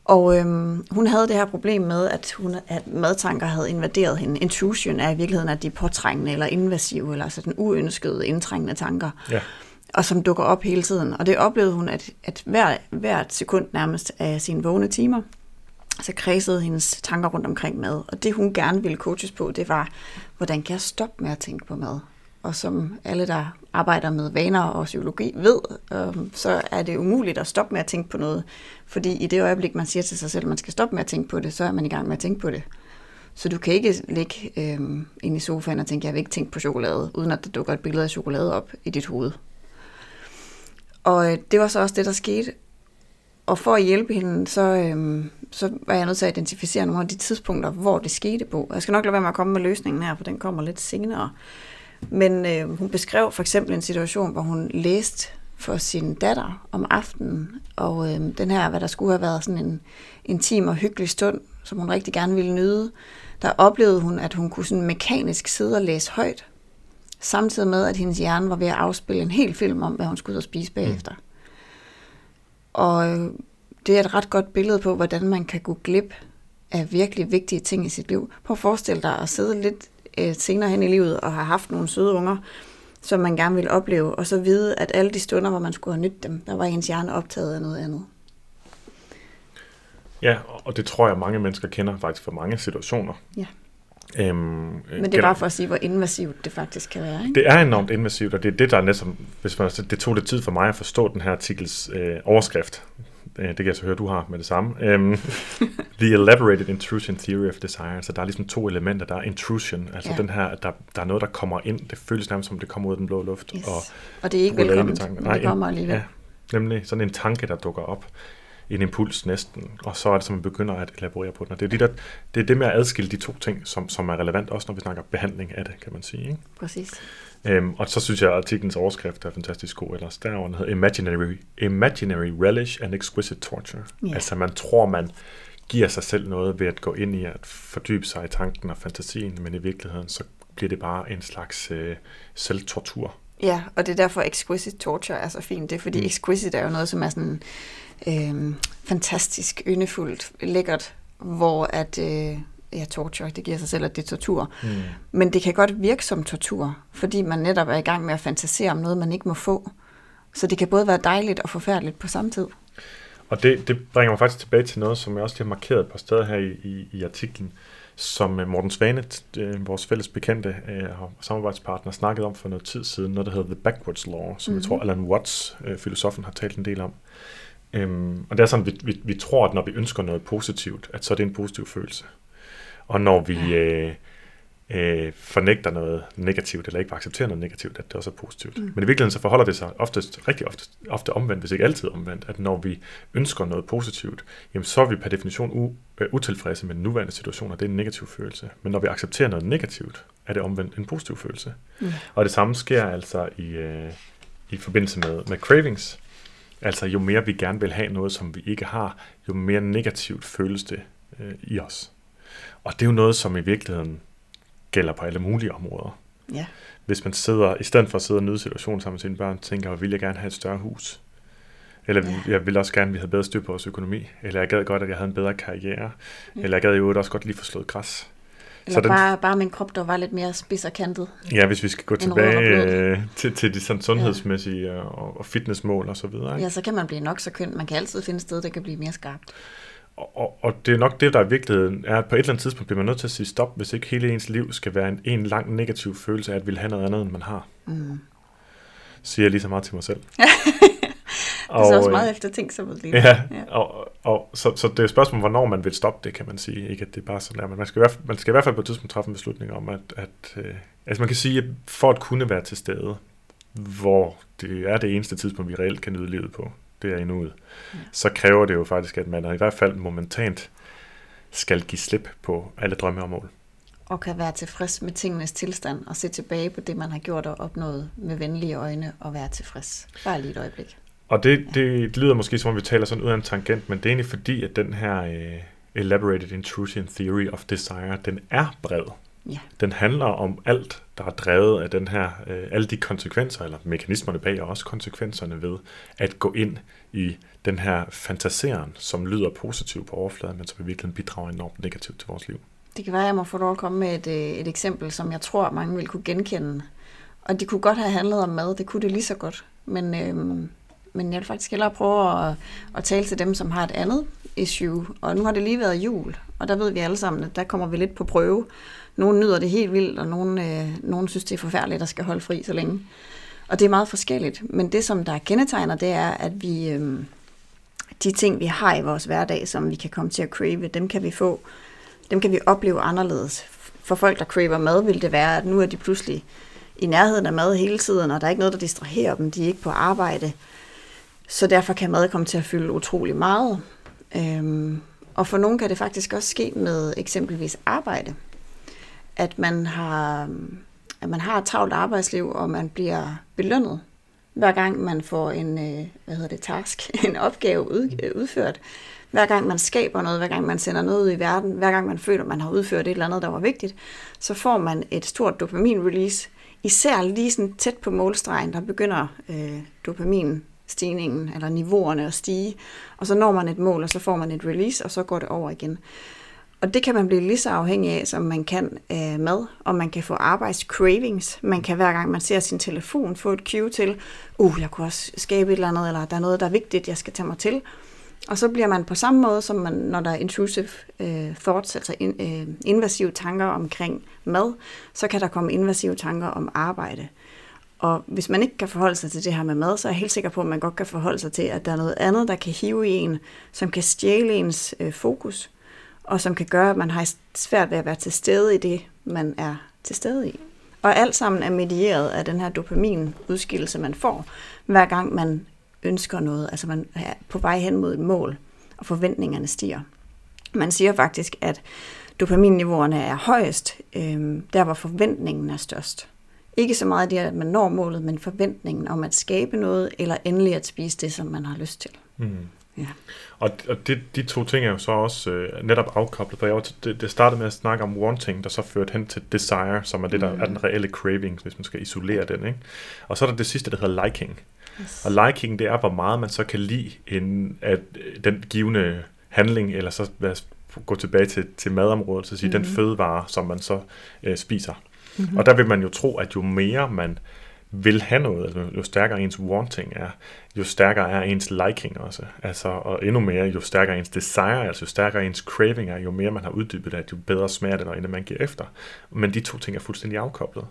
Og øhm, hun havde det her problem med, at, hun, at madtanker havde invaderet hende. Intrusion er i virkeligheden, at de er påtrængende eller invasive, eller altså den uønskede indtrængende tanker Ja, og som dukker op hele tiden. Og det oplevede hun, at, at hver, hvert sekund nærmest af sine vågne timer, så kredsede hendes tanker rundt omkring mad. Og det hun gerne ville coaches på, det var, hvordan kan jeg stoppe med at tænke på mad? Og som alle, der arbejder med vaner og psykologi ved, øh, så er det umuligt at stoppe med at tænke på noget. Fordi i det øjeblik, man siger til sig selv, at man skal stoppe med at tænke på det, så er man i gang med at tænke på det. Så du kan ikke ligge øh, inde i sofaen og tænke, jeg vil ikke tænke på chokolade, uden at der dukker et billede af chokolade op i dit hoved. Og øh, det var så også det, der skete. Og for at hjælpe hende, så, øhm, så var jeg nødt til at identificere nogle af de tidspunkter, hvor det skete på. Jeg skal nok lade være med at komme med løsningen her, for den kommer lidt senere. Men øh, hun beskrev for eksempel en situation, hvor hun læste for sin datter om aftenen, og øh, den her, hvad der skulle have været sådan en intim og hyggelig stund, som hun rigtig gerne ville nyde, der oplevede hun, at hun kunne sådan mekanisk sidde og læse højt, samtidig med, at hendes hjerne var ved at afspille en hel film om, hvad hun skulle ud og spise bagefter. Mm. Og øh, det er et ret godt billede på, hvordan man kan gå glip af virkelig vigtige ting i sit liv. Prøv at forestille dig at sidde lidt øh, senere hen i livet og have haft nogle søde unger, som man gerne ville opleve, og så vide, at alle de stunder, hvor man skulle have nydt dem, der var ens hjerne optaget af noget andet. ja og det tror jeg, mange mennesker kender faktisk for mange situationer. Ja. Øhm, Men det er bare for at sige, hvor invasivt det faktisk kan være. Ikke? Det er enormt invasivt, og det er det, der er næsten, hvis man, det tog lidt tid for mig at forstå den her artikels øh, overskrift. Øh, det kan jeg så høre, du har med det samme. Øhm, The Elaborated Intrusion Theory of Desire. Så der er ligesom to elementer. Der er intrusion, altså Ja. den her, at der, der er noget, der kommer ind. Det føles nærmest som, det kommer ud af den blå luft. Yes. Og Og det er ikke velkommen, men det kommer alligevel. Ja, nemlig sådan en tanke, der dukker op. en impuls næsten, og så er det, som man begynder at elaborere på den. Og det er, de der, det, er det med at adskille de to ting, som, som er relevant, også når vi snakker behandling af det, kan man sige. Ikke? Præcis. Øhm, og så synes jeg, at artiklens overskrift er fantastisk god, ellers der den hedder Imaginary, Imaginary Relish and Exquisite Torture. Ja. Altså man tror, man giver sig selv noget ved at gå ind i at fordybe sig i tanken og fantasien, men i virkeligheden så bliver det bare en slags øh, selvtortur. Ja, og det er derfor exquisite torture er så fint. Det er fordi Mm. exquisite er jo noget, som er sådan øh, fantastisk, yndefuldt, lækkert, hvor at, øh, ja, torture, det giver sig selv, at det er tortur. Mm. Men det kan godt virke som tortur, fordi man netop er i gang med at fantasere om noget, man ikke må få. Så det kan både være dejligt og forfærdeligt på samme tid. Og det, det bringer mig faktisk tilbage til noget, som jeg også lige har markeret et par steder her i, i, i artiklen, som øh, Morten Svane, øh, vores fælles bekendte øh, og samarbejdspartner, snakkede om for noget tid siden, noget der hedder The Backwards Law, som mm-hmm. jeg tror Alan Watts, filosofen, har talt en del om. Øhm, og det er sådan, vi, vi, vi tror, at når vi ønsker noget positivt, at så er det en positiv følelse. Og når vi øh, øh, fornægter noget negativt, eller ikke accepterer noget negativt, at det også er positivt. Mm. Men i virkeligheden så forholder det sig oftest, rigtig ofte, ofte omvendt, hvis ikke altid omvendt, at når vi ønsker noget positivt, jamen så er vi per definition u, øh, utilfredse med den nuværende situation, og det er en negativ følelse. Men når vi accepterer noget negativt, er det omvendt en positiv følelse. Mm. Og det samme sker altså i, øh, i forbindelse med, med cravings. Altså jo mere vi gerne vil have noget, som vi ikke har, jo mere negativt føles det øh, i os. Og det er jo noget, som i virkeligheden gælder på alle mulige områder. Ja. Hvis man sidder, i stedet for at sidde og nyde situationen sammen med sine børn, tænker, vil jeg gerne have et større hus? Eller Ja. jeg vil også gerne, at vi havde bedre styr på vores økonomi. Eller jeg gad godt, at jeg havde en bedre karriere. Ja. Eller jeg gad jo også godt lige få slået græs. Eller den- bare, bare min krop, der var lidt mere spids og kantet. Ja, hvis vi skal gå tilbage øh, til, til de sådan sundhedsmæssige og, og fitnessmål og så videre. Ikke? Ja, så kan man blive nok så køn. Man kan altid finde et sted, der kan blive mere skarpt. Og, og, og det er nok det, der i virkeligheden er, at på et eller andet tidspunkt bliver man nødt til at sige stop, hvis ikke hele ens liv skal være en, en lang negativ følelse af at ville have noget andet, end man har. Mm. Siger jeg lige så meget til mig selv. Det er så også øh, meget efter ting, så lige. Ja, og, og så, så det er et spørgsmål, hvornår man vil stoppe det, kan man sige. Ikke at det er bare sådan der, men man skal, i hvert fald, man skal i hvert fald på et tidspunkt træffe en beslutning om, at, at øh, altså man kan sige, at for at kunne være til stede, hvor det er det eneste tidspunkt, vi reelt kan nyde livet på, det er i nuet, Ja. så kræver det jo faktisk, at man i hvert fald momentant skal give slip på alle drømme og mål. Og kan være tilfreds med tingenes tilstand og se tilbage på det, man har gjort og opnået med venlige øjne og være tilfreds. Bare lige et øjeblik. Og det, det, det lyder måske som om vi taler sådan ud af en tangent, men det er egentlig fordi, at den her øh, Elaborated Intrusion Theory of Desire, den er bred. Ja. Den handler om alt, der er drevet af den her, øh, alle de konsekvenser, eller mekanismerne bag, og også konsekvenserne ved at gå ind i den her fantaseren, som lyder positivt på overfladen, men som i virkeligheden bidrager enormt negativt til vores liv. Det kan være, at jeg må få lov at komme med et, øh, et eksempel, som jeg tror, mange vil kunne genkende. Og det kunne godt have handlet om mad, det kunne det lige så godt. Men, øhm, men jeg vil faktisk hellere prøve at, at tale til dem, som har et andet issue. Og nu har det lige været jul, og der ved vi alle sammen, at der kommer vi lidt på prøve. Nogle nyder det helt vildt, og nogle, øh, synes, det er forfærdeligt at skal holde fri så længe. Og det er meget forskelligt. Men det, som der kendetegner, det er, at vi... øh, de ting, vi har i vores hverdag, som vi kan komme til at crave, dem kan vi få dem kan vi opleve anderledes. For folk, der craver mad, vil det være, at nu er de pludselig i nærheden af mad hele tiden, og der er ikke noget, der distraherer dem. De er ikke på arbejde. Så derfor kan mad komme til at fylde utrolig meget. Øhm, og for nogen kan det faktisk også ske med eksempelvis arbejde. At man har, at man har et travlt arbejdsliv, og man bliver belønnet hver gang man får en øh, hvad hedder det, task, en opgave ud, øh, udført. Hver gang man skaber noget, hver gang man sender noget ud i verden, hver gang man føler, man har udført et eller andet, der var vigtigt, så får man et stort dopamin-release. Især lige sådan tæt på målstregen, der begynder øh, stigningen, eller niveauerne at stige. Og så når man et mål, og så får man et release, og så går det over igen. Og det kan man blive lige så afhængig af, som man kan øh, mad, og man kan få arbejdscravings. Man kan hver gang man ser sin telefon få et cue til, uh, jeg kunne også skabe et eller andet, eller der er noget, der er vigtigt, jeg skal tage mig til. Og så bliver man på samme måde, som man, når der er intrusive øh, thoughts, altså in, øh, invasive tanker omkring mad, så kan der komme invasive tanker om arbejde. Og hvis man ikke kan forholde sig til det her med mad, så er jeg helt sikker på, at man godt kan forholde sig til, at der er noget andet, der kan hive i en, som kan stjæle ens øh, fokus, og som kan gøre, at man har svært ved at være til stede i det, man er til stede i. Og alt sammen er medieret af den her dopaminudskillelse, man får, hver gang man ønsker noget, altså man er på vej hen mod et mål. og forventningerne stiger. Man siger faktisk, at dopaminniveauerne er højest, øh, der hvor forventningen er størst. Ikke så meget det, at man når målet, men forventningen om at skabe noget, eller endelig at spise det, som man har lyst til. Mm. Ja. Og, og det, de to ting er jo så også øh, netop afkoblet, for jeg var, det, det startede med at snakke om wanting, der så førte hen til desire, som er det, der mm. er den reelle craving, hvis man skal isolere den. Ikke? Og så er der det sidste, der hedder liking. Yes. Og liking, det er, hvor meget man så kan lide en, at den givende handling, eller så lad os gå tilbage til, til madområdet, så sige, mm. den fødevare, som man så øh, spiser. Mm-hmm. Og der vil man jo tro, at jo mere man vil have noget, altså jo stærkere ens wanting er, jo stærkere er ens liking også. Altså, og endnu mere, jo stærkere ens desire, altså jo stærkere ens craving er, jo mere man har uddybet det, jo bedre smager det, når man giver efter. Men de to ting er fuldstændig afkoblet.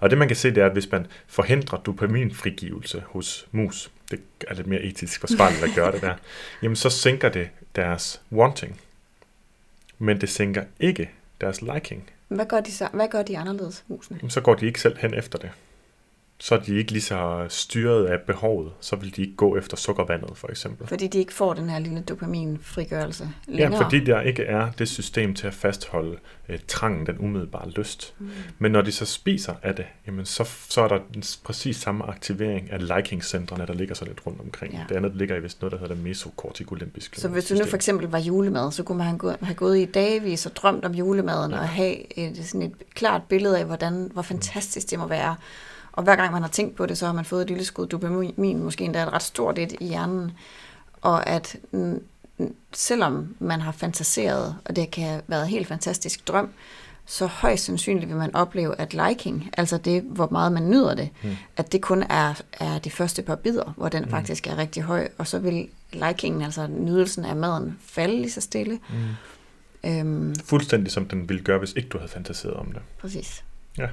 Og det man kan se, det er, at hvis man forhindrer dopaminfrigivelse hos mus, det er lidt mere etisk forsvarligt at gøre det der, jamen så sænker det deres wanting. Men det sænker ikke deres liking. Hvad gør de, så, hvad gør de anderledes, musene? Så går de ikke selv hen efter det så er de ikke lige så styret af behovet, så vil de ikke gå efter sukkervandet for eksempel. Fordi de ikke får den her lille dopaminfrigørelse længere? Ja, fordi der ikke er det system til at fastholde øh, trangen, den umiddelbare lyst. Mm. Men når de så spiser af det, jamen så, så er der den præcis samme aktivering af liking-centrene, der ligger så lidt rundt omkring. Ja. Det andet ligger i vist noget, der hedder det mesokortikolimbiske Så hvis du nu for eksempel var julemad, så kunne man have gået i dagvis og drømt om julemaden ja. og have et, sådan et klart billede af, hvordan, hvor fantastisk det må være og hver gang man har tænkt på det, så har man fået et lille skud dopamin, måske endda et ret stort et i hjernen. Og at selvom man har fantaseret, og det kan have været en helt fantastisk drøm, så højst sandsynligt vil man opleve, at liking, altså det, hvor meget man nyder det, mm. at det kun er, er de første par bidder, hvor den mm. faktisk er rigtig høj, og så vil likingen, altså nydelsen af maden, falde lige så stille. Mm. Øhm, Fuldstændig som den ville gøre, hvis ikke du havde fantaseret om det. Præcis. Ja.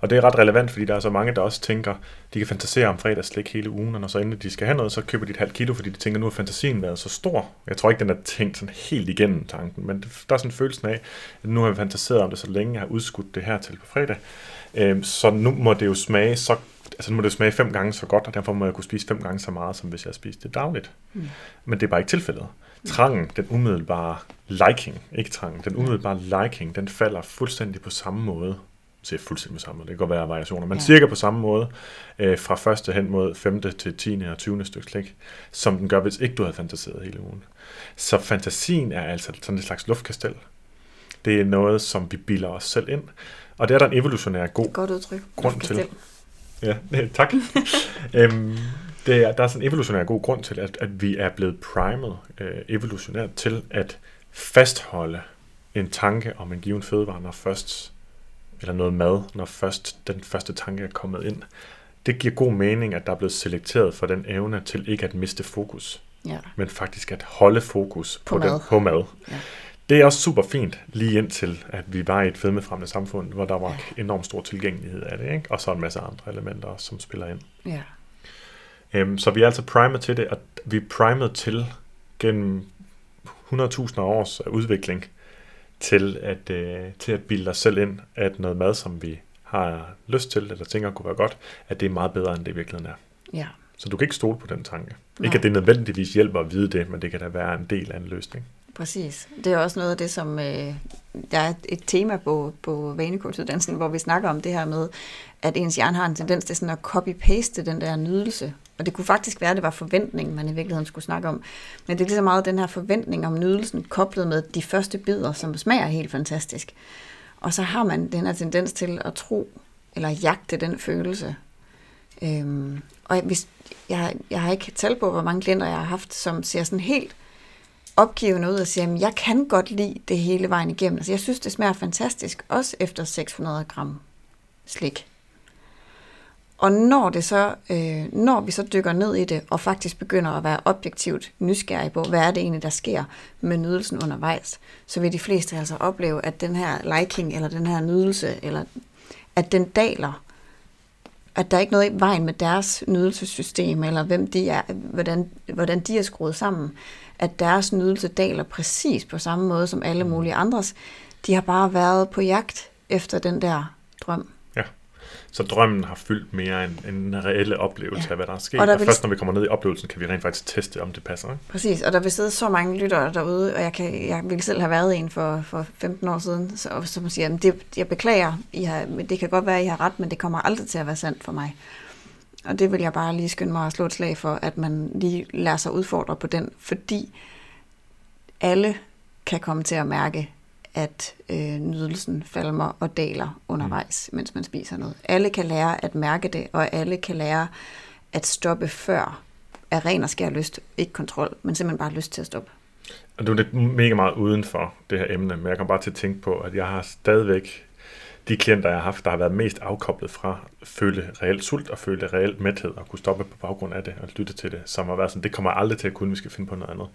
Og det er ret relevant, fordi der er så mange, der også tænker, de kan fantasere om fredagsslik hele ugen, og når så endelig de skal have noget, så køber de et halvt kilo, fordi de tænker, nu har fantasien været så stor. Jeg tror ikke, den er tænkt sådan helt igennem tanken, men der er sådan en følelse af, at nu har vi fantaseret om det så længe, jeg har udskudt det her til på fredag. Øhm, så nu må det jo smage så altså nu må det smage fem gange så godt, og derfor må jeg kunne spise fem gange så meget, som hvis jeg spiste det dagligt. Mm. Men det er bare ikke tilfældet. Trangen, den umiddelbare liking, ikke trangen, den umiddelbare liking, den falder fuldstændig på samme måde ser fuldstændig samme Det kan godt være variationer, men ja. cirka på samme måde øh, fra første hen mod 5. til 10. og 20. stykke slik, som den gør, hvis ikke du havde fantaseret hele ugen. Så fantasien er altså sådan et slags luftkastel. Det er noget, som vi bilder os selv ind, og det er der en evolutionær god Godt udtryk. grund til. Ja, tak. øhm, det er, der er sådan en evolutionær god grund til, at, at vi er blevet primet øh, evolutionært til at fastholde en tanke om en given fødevare, når først eller noget mad, når først den første tanke er kommet ind. Det giver god mening, at der er blevet selekteret for den evne til ikke at miste fokus, ja. men faktisk at holde fokus på, på, mad. Den, på mad. Ja. Det er også super fint, lige indtil at vi var i et fedmefremmende samfund, hvor der var ja. enormt stor tilgængelighed af det, ikke? og så en masse andre elementer også, som spiller ind. Ja. Øhm, så vi er altså primet til det, at vi er primet til gennem 100.000 års udvikling, til at, øh, til at bilde os selv ind, at noget mad, som vi har lyst til, eller tænker kunne være godt, at det er meget bedre, end det i virkeligheden er. Ja. Så du kan ikke stole på den tanke. Nej. Ikke at det nødvendigvis hjælper at vide det, men det kan da være en del af en løsning. Præcis. Det er også noget af det, som øh, der er et tema på, på vanekortuddannelsen, hvor vi snakker om det her med, at ens hjerne har en tendens til sådan at copy-paste den der nydelse. Og det kunne faktisk være, at det var forventningen, man i virkeligheden skulle snakke om. Men det er lige så meget den her forventning om nydelsen, koblet med de første bidder, som smager helt fantastisk. Og så har man den her tendens til at tro, eller jagte den følelse. Øhm, og hvis, jeg, jeg har ikke tal på, hvor mange klienter jeg har haft, som ser sådan helt opgivende ud og siger, at jeg kan godt lide det hele vejen igennem. Altså, jeg synes, det smager fantastisk, også efter 600 gram slik. Og når, det så, øh, når vi så dykker ned i det, og faktisk begynder at være objektivt nysgerrige på, hvad er det egentlig, der sker med nydelsen undervejs, så vil de fleste altså opleve, at den her liking, eller den her nydelse, eller at den daler, at der er ikke noget i vejen med deres nydelsessystem, eller hvem de er, hvordan, hvordan de er skruet sammen, at deres nydelse daler præcis på samme måde som alle mulige andres. De har bare været på jagt efter den der drøm. Så drømmen har fyldt mere end en reelle oplevelse Ja. af, hvad der er sket. Og der og vil- først når vi kommer ned i oplevelsen, kan vi rent faktisk teste, om det passer. Ikke? Præcis, og der vil sidde så mange lyttere derude, og jeg, kan, jeg ville selv have været en for, for 15 år siden, så, som siger, "Jamen, det, jeg beklager, I har, det kan godt være, at I har ret, men det kommer aldrig til at være sandt for mig. Og det vil jeg bare lige skynde mig at slå et slag for, at man lige lader sig udfordre på den, fordi alle kan komme til at mærke, at øh, nydelsen falmer og daler undervejs, mm. mens man spiser noget. Alle kan lære at mærke det, og alle kan lære at stoppe før af ren og skær lyst, ikke kontrol, men simpelthen bare lyst til at stoppe. Og det er lidt mega meget uden for det her emne, men jeg kom bare til at tænke på, at jeg har stadigvæk de klienter, jeg har haft, der har været mest afkoblet fra at føle reelt sult og føle reelt mæthed og kunne stoppe på baggrund af det og lytte til det, som har været sådan, det kommer aldrig til at kunne, vi skal finde på noget andet.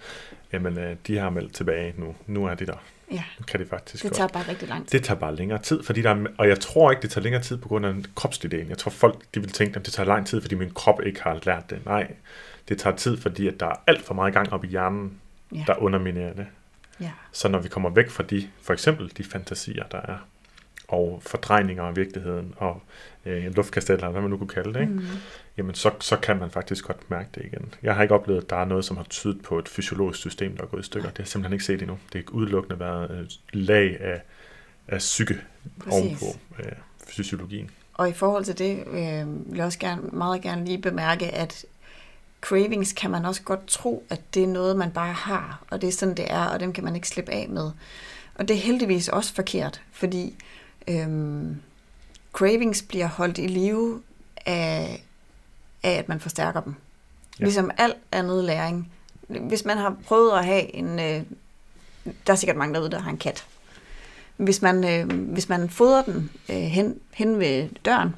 Jamen, øh, de har meldt tilbage nu. Nu er de der. Ja, kan de faktisk det godt. tager bare rigtig lang tid. Det tager bare længere tid, fordi der er, og jeg tror ikke, det tager længere tid på grund af kropsdelen. Jeg tror folk, de vil tænke, at det tager lang tid, fordi min krop ikke har lært det. Nej, det tager tid, fordi at der er alt for meget gang op i hjernen, Ja. der underminerer det. Ja. Så når vi kommer væk fra de, for eksempel de fantasier, der er, og fordrejninger af virkeligheden, og øh, luftkasteller, eller hvad man nu kunne kalde det, ikke? Mm. Jamen så, så kan man faktisk godt mærke det igen. Jeg har ikke oplevet, at der er noget, som har tydet på et fysiologisk system, der er gået i stykker. Det har jeg simpelthen ikke set endnu. Det er udelukkende været øh, lag af, af psyke Præcis. ovenpå øh, fysiologien. Og i forhold til det øh, vil jeg også gerne, meget gerne lige bemærke, at cravings kan man også godt tro, at det er noget, man bare har, og det er sådan, det er, og dem kan man ikke slippe af med. Og det er heldigvis også forkert, fordi øhm, cravings bliver holdt i live af, af, at man forstærker dem. Ja. Ligesom al andet læring. Hvis man har prøvet at have en... Øh, der er sikkert mange derude, der har en kat. Hvis man, øh, hvis man fodrer den øh, hen, hen ved døren,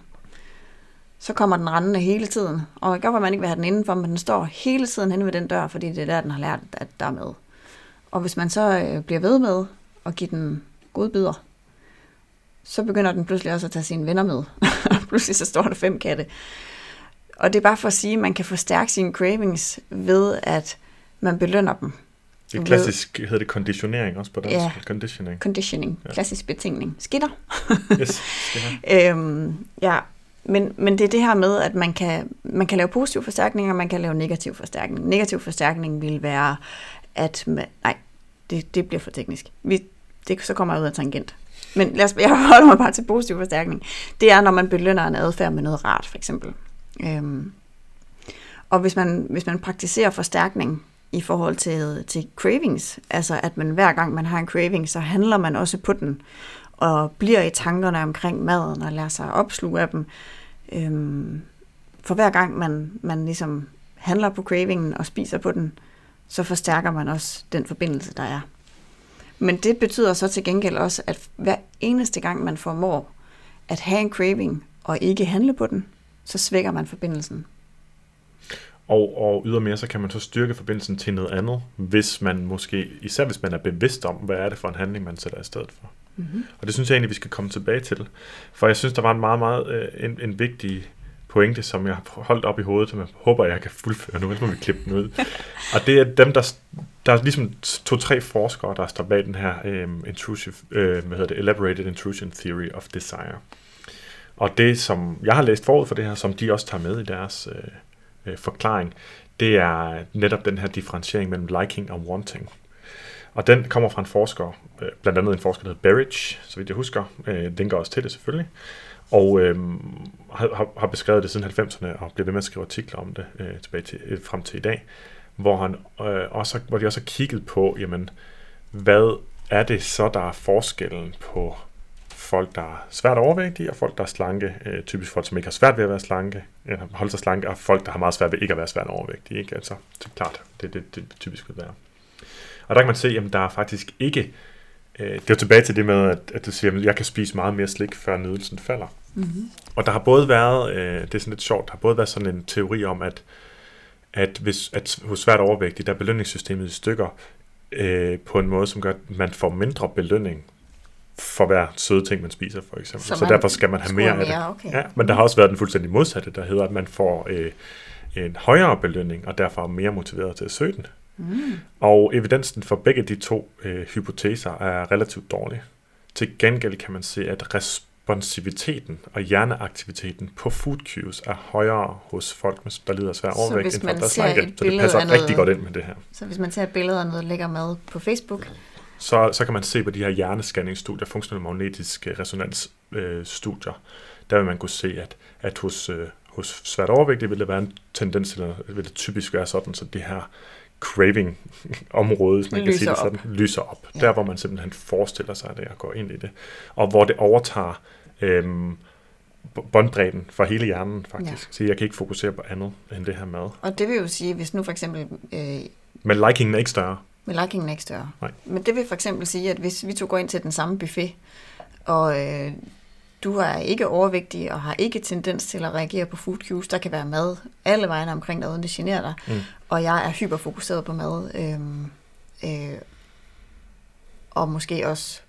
så kommer den rendende hele tiden. Og kan godt at man ikke vil have den indenfor, men den står hele tiden hen ved den dør, fordi det er der, den har lært, at der er med. Og hvis man så øh, bliver ved med at give den godbidder, så begynder den pludselig også at tage sine venner med. Pludselig så står der fem katte. Og det er bare for at sige, at man kan forstærke sine cravings ved, at man belønner dem. Det er klassisk, hedder det konditionering også på dansk. Ja. Conditioning. Conditioning, Ja. klassisk betingning. Skitter. Yes. her. Øhm, ja, men, men det er det her med, at man kan, man kan lave positiv forstærkning, og man kan lave negativ forstærkning. Negativ forstærkning vil være, at man, nej, det, det bliver for teknisk. Vi, det, så kommer jeg ud af tangent. Men lad os, jeg holder mig bare til positiv forstærkning. Det er, når man belønner en adfærd med noget rart, for eksempel. Øhm, og hvis man, hvis man praktiserer forstærkning i forhold til, til cravings, altså at man hver gang man har en craving, så handler man også på den, og bliver i tankerne omkring maden og lader sig opsluge af dem. Øhm, for hver gang man, man ligesom handler på cravingen og spiser på den, så forstærker man også den forbindelse, der er. Men det betyder så til gengæld også, at hver eneste gang man formår at have en craving og ikke handle på den, så svækker man forbindelsen. Og, og ydermere, så kan man så styrke forbindelsen til noget andet, hvis man måske, især hvis man er bevidst om, hvad er det for en handling, man sætter i stedet for. Mm-hmm. Og det synes jeg egentlig, vi skal komme tilbage til. For jeg synes, der var en meget, meget øh, en, en vigtig pointe, som jeg har holdt op i hovedet, som jeg håber, jeg kan fuldføre nu, ellers må vi klippe den ud. Og det er dem, der, der er ligesom to-tre forskere, der står bag den her øh, intrusive, øh, hvad hedder det, Elaborated Intrusion Theory of Desire. Og det, som jeg har læst forud for det her, som de også tager med i deres øh, øh, forklaring, det er netop den her differentiering mellem liking og wanting. Og den kommer fra en forsker, øh, blandt andet en forsker, der hedder Berridge, så vidt jeg husker, øh, linker også til det selvfølgelig, og øh, har, har- beskrevet det siden 90'erne og bliver ved med at skrive artikler om det øh, tilbage til, øh, frem til i dag, hvor, han, øh, også, hvor de også har kigget på, jamen, hvad er det så, der er forskellen på folk, der er svært overvægtige, og folk, der er slanke, øh, typisk folk, som ikke har svært ved at være slanke, eller holde sig slanke, og folk, der har meget svært ved ikke at være svært overvægtige. Ikke? Altså, det er klart, det, det, det typisk vil være. Og der kan man se, at der er faktisk ikke, øh, det er tilbage til det med, at, at du siger, at jeg kan spise meget mere slik, før nydelsen falder. Mm-hmm. Og der har både været, øh, det er sådan lidt sjovt, der har både været sådan en teori om, at, at, hvis, at hos svært overvægtige, der er belønningssystemet i stykker øh, på en måde, som gør, at man får mindre belønning for hver søde ting, man spiser, for eksempel. Så, Så derfor skal man have mere af det. mere, okay. Ja, men der har også været den fuldstændig modsatte, der hedder, at man får øh, en højere belønning, og derfor er mere motiveret til at søge den. Mm. Og evidensen for begge de to øh, hypoteser er relativt dårlig. Til gengæld kan man se, at responsiviteten og hjerneaktiviteten på food cues er højere hos folk, med, der lider af svær overvægt, end folk, der et Så det passer noget- rigtig godt ind med det her. Så hvis man ser et billede af noget lækker mad på Facebook, så, så kan man se på de her hjernescanningsstudier, funktionelle magnetiske resonansstudier, der vil man kunne se, at, at hos, øh, hos svært overvægtige vil der være en tendens, eller vil det typisk være sådan, så det her craving-område, hvis man kan sige Lyser det sådan, lyser op. Ja. Der, hvor man simpelthen forestiller sig det og går ind i det. Og hvor det overtager øhm, b- båndbredden for hele hjernen, faktisk. Ja. Så jeg kan ikke fokusere på andet end det her mad. og det vil jo sige, hvis nu for eksempel øh, Men likingen er ikke større. Med likingen er ikke større. Nej. Men det vil for eksempel sige, at hvis vi to går ind til den samme buffet, og øh, du er ikke overvægtig og har ikke tendens til at reagere på food cues, der kan være mad alle vegne omkring dig, uden det generer dig, Mm. og jeg er hyperfokuseret på mad, øh, øh, og måske også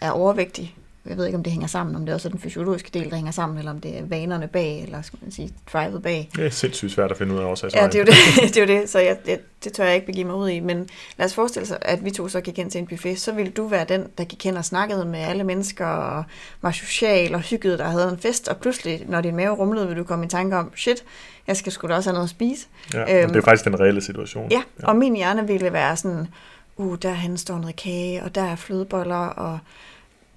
er overvægtig, jeg ved ikke, om det hænger sammen, om det også er den fysiologiske del, der hænger sammen, eller om det er vanerne bag, eller skal man sige, drivet bag. Det er sindssygt svært at finde ud af også. Ja, det er jo det, det, er jo det så jeg, jeg, det tør jeg ikke begive mig ud i. Men lad os forestille sig, at vi to så gik ind til en buffet, så ville du være den, der gik hen og snakkede med alle mennesker, og var social og hyggede, der havde en fest, og pludselig, når din mave rumlede, vil du komme i tanke om, shit, jeg skal sgu da også have noget at spise. Ja, Øhm, det er faktisk den reelle situation. Ja, og min hjerne ville være sådan, uh, derhen står noget kage, og der er flødeboller, og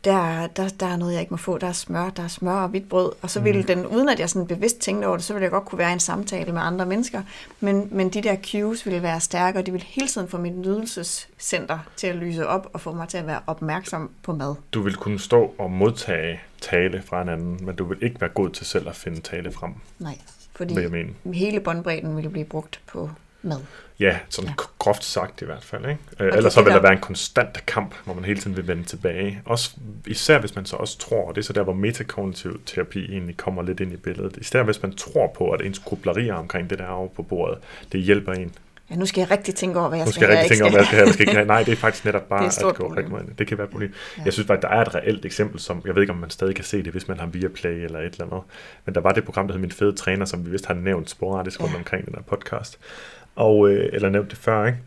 der, der, der er noget, jeg ikke må få. Der er smør, der er smør og hvidt brød. Og så ville den, uden at jeg sådan bevidst tænkte over det, så ville jeg godt kunne være i en samtale med andre mennesker. Men, men de der cues ville være stærke, og de ville hele tiden få mit nydelsescenter til at lyse op og få mig til at være opmærksom på mad. Du vil kunne stå og modtage tale fra en anden, men du vil ikke være god til selv at finde tale frem, Nej, fordi jeg hele båndbredden ville blive brugt på mad. Ja, sådan Ja. groft sagt i hvert fald. Ikke? Øh, ellers så vil der- der være en konstant kamp, hvor man hele tiden vil vende tilbage. Også, især hvis man så også tror, og det er så der, hvor metakognitiv terapi egentlig kommer lidt ind i billedet. Især hvis man tror på, at ens grublerier omkring det der over på bordet, det hjælper en. Ja, nu skal jeg rigtig tænke over, hvad jeg Nu skal, skal jeg have, rigtig tænke om, hvad jeg skal have, hvad skal ikke have. Nej, det er faktisk netop bare at gå problem. rigtig meget. Det kan være et problem. Ja. Jeg synes faktisk, der er et reelt eksempel, som jeg ved ikke, om man stadig kan se det, hvis man har Viaplay eller et eller andet. Men der var det program, der hed Min Fede Træner, som vi vist har nævnt sporadisk rundt Ja. omkring den her podcast. Og, øh, eller nævnt det før, ikke?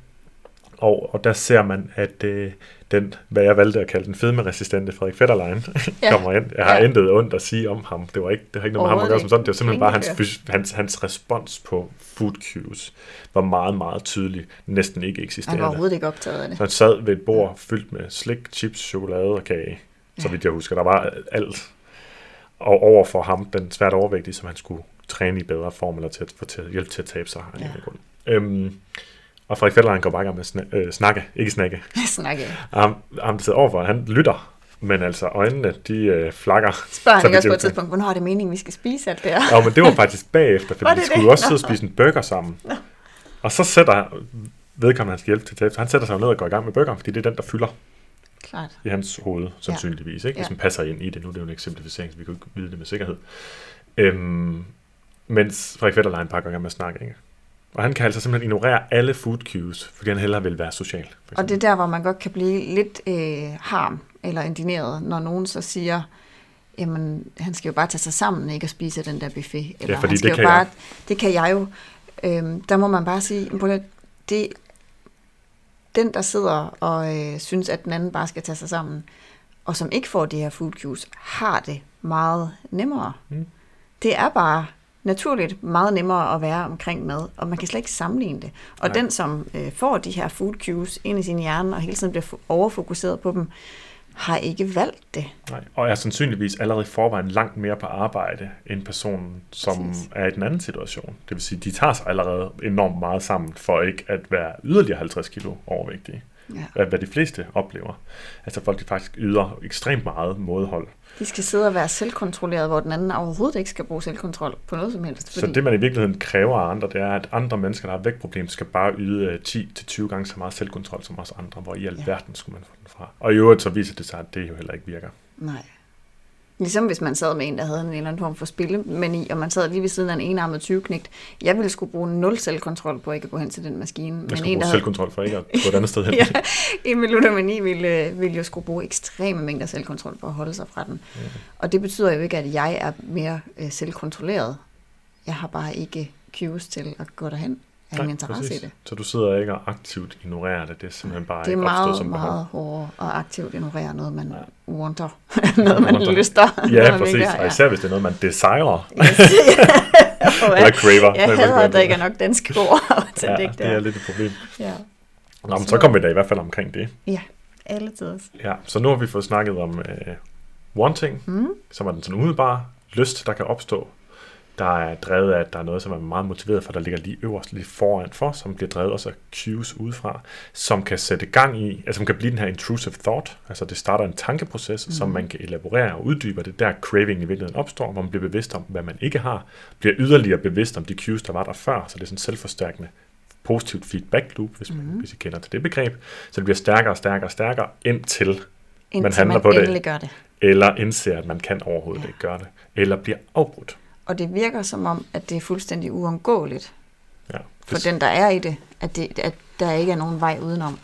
Og, og der ser man, at øh, den, hvad jeg valgte at kalde den fedme-resistente Frederik Fetterlein, Ja. kommer ind. Jeg har Ja. intet ondt at sige om ham. Det var ikke, det har ikke noget med ham at gøre som sådan. Det var simpelthen bare hans, hans, hans respons på food cues var meget, meget tydelig. Næsten ikke Han eksisterende. var overhovedet ikke optaget af det. Så han sad ved et bord fyldt med slik, chips, chokolade og kage, så vidt jeg husker. Der var alt. Og over for ham, den svært overvægtige, som han skulle træne i bedre form, eller til at få til, hjælp til at tabe sig. Ja. Øhm, og Frederik Fetterlein går bare i gang med at sna- øh, snakke, ikke snakke. Snakke. Ham, ham der sidder overfor, han lytter, men altså øjnene, de øh, flakker. Spørger han ikke også på et tidspunkt, hvornår er det meningen, vi skal spise alt det her? Ja, men det var faktisk bagefter, det de skulle det? jo også Nå. sidde og spise en burger sammen. Og så sætter vedkommende, han skal hjælpe til tabe, så han sætter sig ned og går i gang med burgeren, fordi det er den, der fylder Klart. i hans hoved, sandsynligvis, ikke? Ja. hvis man passer ind i det. Nu er det jo en eksemplificering, så vi kan jo ikke vide det med sikkerhed. Øhm, mens Frederik Fetterlein bare går i gang med at snakke. Ikke? Og han kan altså simpelthen ignorere alle food cues, fordi han hellere vil være social. Og det er der, hvor man godt kan blive lidt øh, harm eller indineret, når nogen så siger, jamen, han skal jo bare tage sig sammen, ikke at spise den der buffet. Eller fordi han skal det jo kan bare, jeg. Det kan jeg jo. Øhm, der må man bare sige, det, den, der sidder og øh, synes, at den anden bare skal tage sig sammen, og som ikke får de her food cues, har det meget nemmere. Mm. Det er bare naturligt meget nemmere at være omkring mad, og man kan slet ikke sammenligne det. Og Nej. den, som øh, får de her food cues ind i sin hjerne, og hele tiden bliver fo- overfokuseret på dem, har ikke valgt det. Nej. Og er sandsynligvis allerede i forvejen langt mere på arbejde, end personen, som Præcis. er i den anden situation. Det vil sige, de tager sig allerede enormt meget sammen, for ikke at være yderligere 50 kilo overvægtige. Ja. Hvad, hvad de fleste oplever. Altså folk, de faktisk yder ekstremt meget modhold. De skal sidde og være selvkontrolleret, hvor den anden overhovedet ikke skal bruge selvkontrol på noget som helst. Så det, man i virkeligheden kræver af andre, det er, at andre mennesker, der har vægtproblemer, skal bare yde øh, 10-20 gange så meget selvkontrol som os andre. Hvor i alverden ja. skulle man få den fra? Og i øvrigt så viser det sig, at det jo heller ikke virker. Nej. Ligesom hvis man sad med en, der havde en eller anden form for spillemani, og man sad lige ved siden af en enarmet 20 knægt. Jeg ville skulle bruge nul selvkontrol på ikke at gå hen til den maskine. Jeg Men skulle en, bruge der selvkontrol for ikke at gå et andet sted hen. ja, en med ludomani ville, ville jo skulle bruge ekstreme mængder selvkontrol for at holde sig fra den. Ja. Og det betyder jo ikke, at jeg er mere øh, selvkontrolleret. Jeg har bare ikke cues til at gå derhen. Have en interesse i det. Så du sidder ikke og aktivt ignorerer det, det er simpelthen bare Det er ikke opstået meget, som behov. meget hårdere og aktivt ignorere noget, man Ja. wanter, noget man Wanter. lyster. Ja, præcis. vil Og gøre, især hvis det er noget, man desirer. Yes. Og Eller craver. Jeg hader, at der det. ikke er nok danske ord til Ja, det, det er der. lidt et problem. Ja. Nå, men så kommer vi da i hvert fald omkring det. ja, alle tider. Ja, så nu har vi fået snakket om uh, wanting, Mm. som er den sådan umiddelbare lyst, der kan opstå. Der er drevet af, at der er noget, som er meget motiveret for, der ligger lige øverst, lige foran for, som bliver drevet også af cues udefra, som kan sætte gang i, altså som kan blive den her intrusive thought, altså det starter en tankeproces, mm. som man kan elaborere og uddybe, og det er der craving i virkeligheden opstår, hvor man bliver bevidst om, hvad man ikke har, bliver yderligere bevidst om de cues, der var der før, så det er sådan en selvforstærkende positivt feedback loop, hvis, man, Mhm. hvis I kender til det begreb, så det bliver stærkere og stærkere og stærkere, indtil Indtil handler man på det. det. eller indser, at man kan overhovedet Ja. ikke gøre det, eller bliver afbrudt. Og det virker som om, at det er fuldstændig uundgåeligt Ja. for Det, den, der er i det, at, det, at der ikke er nogen vej udenom.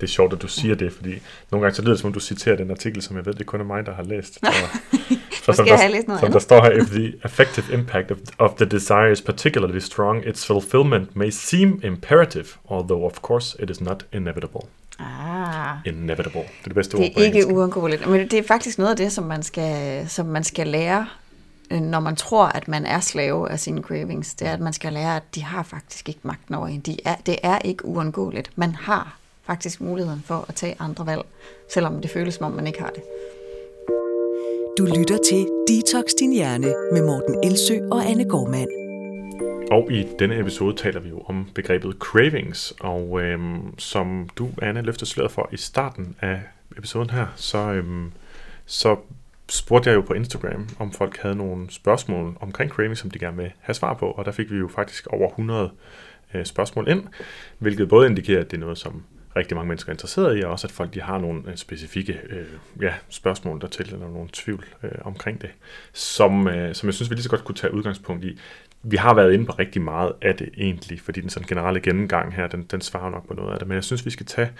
det er sjovt, at du siger det, fordi nogle gange så lyder det, som om du citerer den artikel, som jeg ved, det kun er mig, der har læst. Og, for Måske der, læst noget som der andet. står her, if the effective impact of, of the desire is particularly strong, its fulfillment may seem imperative, although of course it is not inevitable. Ah, Inevitable. Det er det bedste det ord på er ikke engelsk. uundgåeligt. Men det er faktisk noget af det, som man skal, som man skal lære, når man tror, at man er slave af sine cravings. Det er, at man skal lære, at de har faktisk ikke magten over en. De er, det er ikke uundgåeligt. Man har faktisk muligheden for at tage andre valg, selvom det føles, som om man ikke har det. Du lytter til Detox Din Hjerne med Morten Elsø og Anne Gormand. Og i denne episode taler vi jo om begrebet cravings, og øhm, som du, Anne, løftede sløret for i starten af episoden her, så, øhm, så spurgte jeg jo på Instagram, om folk havde nogle spørgsmål omkring craving, som de gerne vil have svar på, og der fik vi jo faktisk over 100 øh, spørgsmål ind, hvilket både indikerer, at det er noget, som rigtig mange mennesker er interesseret i, og også at folk de har nogle øh, specifikke øh, ja, spørgsmål dertil, eller nogle tvivl øh, omkring det, som, øh, som jeg synes, vi lige så godt kunne tage udgangspunkt i. Vi har været inde på rigtig meget af det egentlig, fordi den sådan generelle gennemgang her, den, den svarer nok på noget af det, men jeg synes, vi skal tage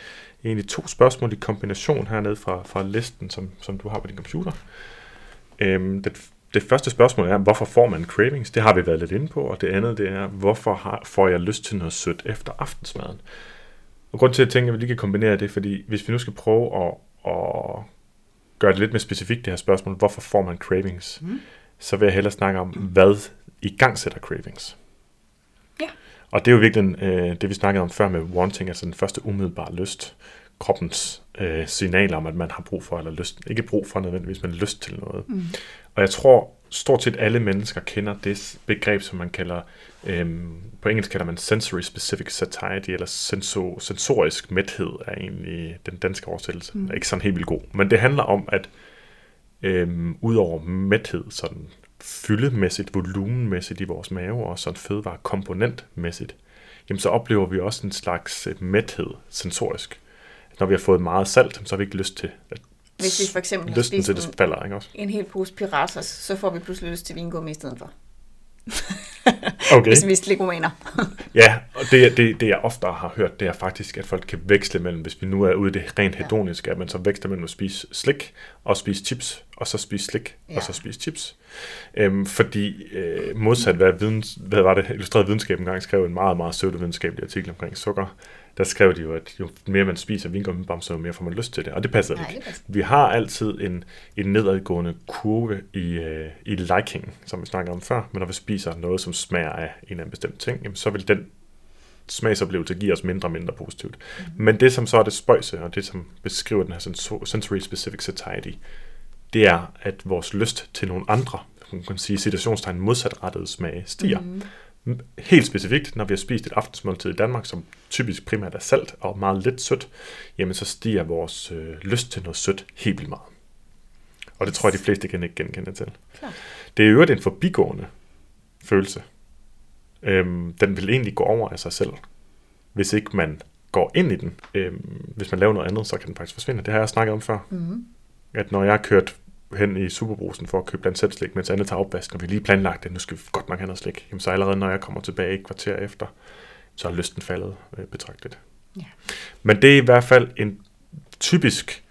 egentlig to spørgsmål i kombination hernede fra, fra listen, som, som du har på din computer. Øhm, det, det første spørgsmål er, hvorfor får man cravings? Det har vi været lidt inde på, og det andet det er, hvorfor har, får jeg lyst til noget sødt efter aftensmaden? Og grund til, at jeg tænker, at vi lige kan kombinere det, fordi hvis vi nu skal prøve at, at gøre det lidt mere specifikt, det her spørgsmål, hvorfor får man cravings, mm. så vil jeg hellere snakke om, hvad i gang sætter cravings. Ja. Og det er jo virkelig øh, det, vi snakkede om før med wanting, altså den første umiddelbare lyst. Kroppens øh, signal om, at man har brug for, eller lyst, ikke brug for nødvendigvis, men lyst til noget. Mm. Og jeg tror, stort set alle mennesker kender det begreb, som man kalder, øhm, på engelsk kalder man sensory specific satiety, eller senso, sensorisk mæthed er egentlig den danske oversættelse. Mm. Er ikke sådan helt vildt god. Men det handler om, at øhm, udover mæthed, sådan fyldemæssigt, volumenmæssigt i vores mave, og sådan fødevarekomponentmæssigt, jamen så oplever vi også en slags øh, mæthed sensorisk. Når vi har fået meget salt, så har vi ikke lyst til, at Hvis vi for eksempel lysten til det en, falder, ikke også? en hel pose piratas, så får vi pludselig lyst til vingummi i stedet for. Okay. Hvis vi er sligomaner. Ja, og det, det, det jeg ofte har hørt, det er faktisk, at folk kan veksle mellem, hvis vi nu er ude i det rent hedoniske, at man så veksler mellem at spise slik og spise chips, og så spise slik, ja. Ja. og så spise chips. Øhm, fordi øh, modsat hvad, videns, hvad var det, Illustreret Videnskab engang skrev en meget, meget pseudovidenskabelig artikel omkring sukker, der skrev de jo, at jo mere man spiser vingummibamser, jo mere får man lyst til det, og det passer Nej, ikke. det passer. Vi har altid en, en nedadgående kurve i, øh, i liking, som vi snakkede om før, men når vi spiser noget, som smager af en eller anden bestemt ting, jamen, så vil den smagsoplevelse give os mindre og mindre positivt. Mm. Men det, som så er det spøjse, og det, som beskriver den her sensor- sensory specific satiety, det er, at vores lyst til nogle andre, man kan sige situationstegn modsatrettede smage, stiger. Mm. Helt specifikt, når vi har spist et aftensmåltid i Danmark, som typisk primært er salt og meget lidt sødt, jamen så stiger vores øh, lyst til noget sødt helt vildt meget. Og det tror jeg, de fleste kan ikke genkende til. Klart. Det er jo en forbigående følelse. Øhm, den vil egentlig gå over af sig selv, hvis ikke man går ind i den. Øhm, hvis man laver noget andet, så kan den faktisk forsvinde. Det har jeg snakket om før. Mm-hmm. At når jeg har kørt hen i Superbrusen for at købe blandt selv slik, mens andet tager opvask, og vi lige planlagt det, nu skal vi godt nok have noget slik, jamen så allerede når jeg kommer tilbage et kvarter efter, så er lysten faldet øh, betragteligt. Ja. Men det er i hvert fald en typisk,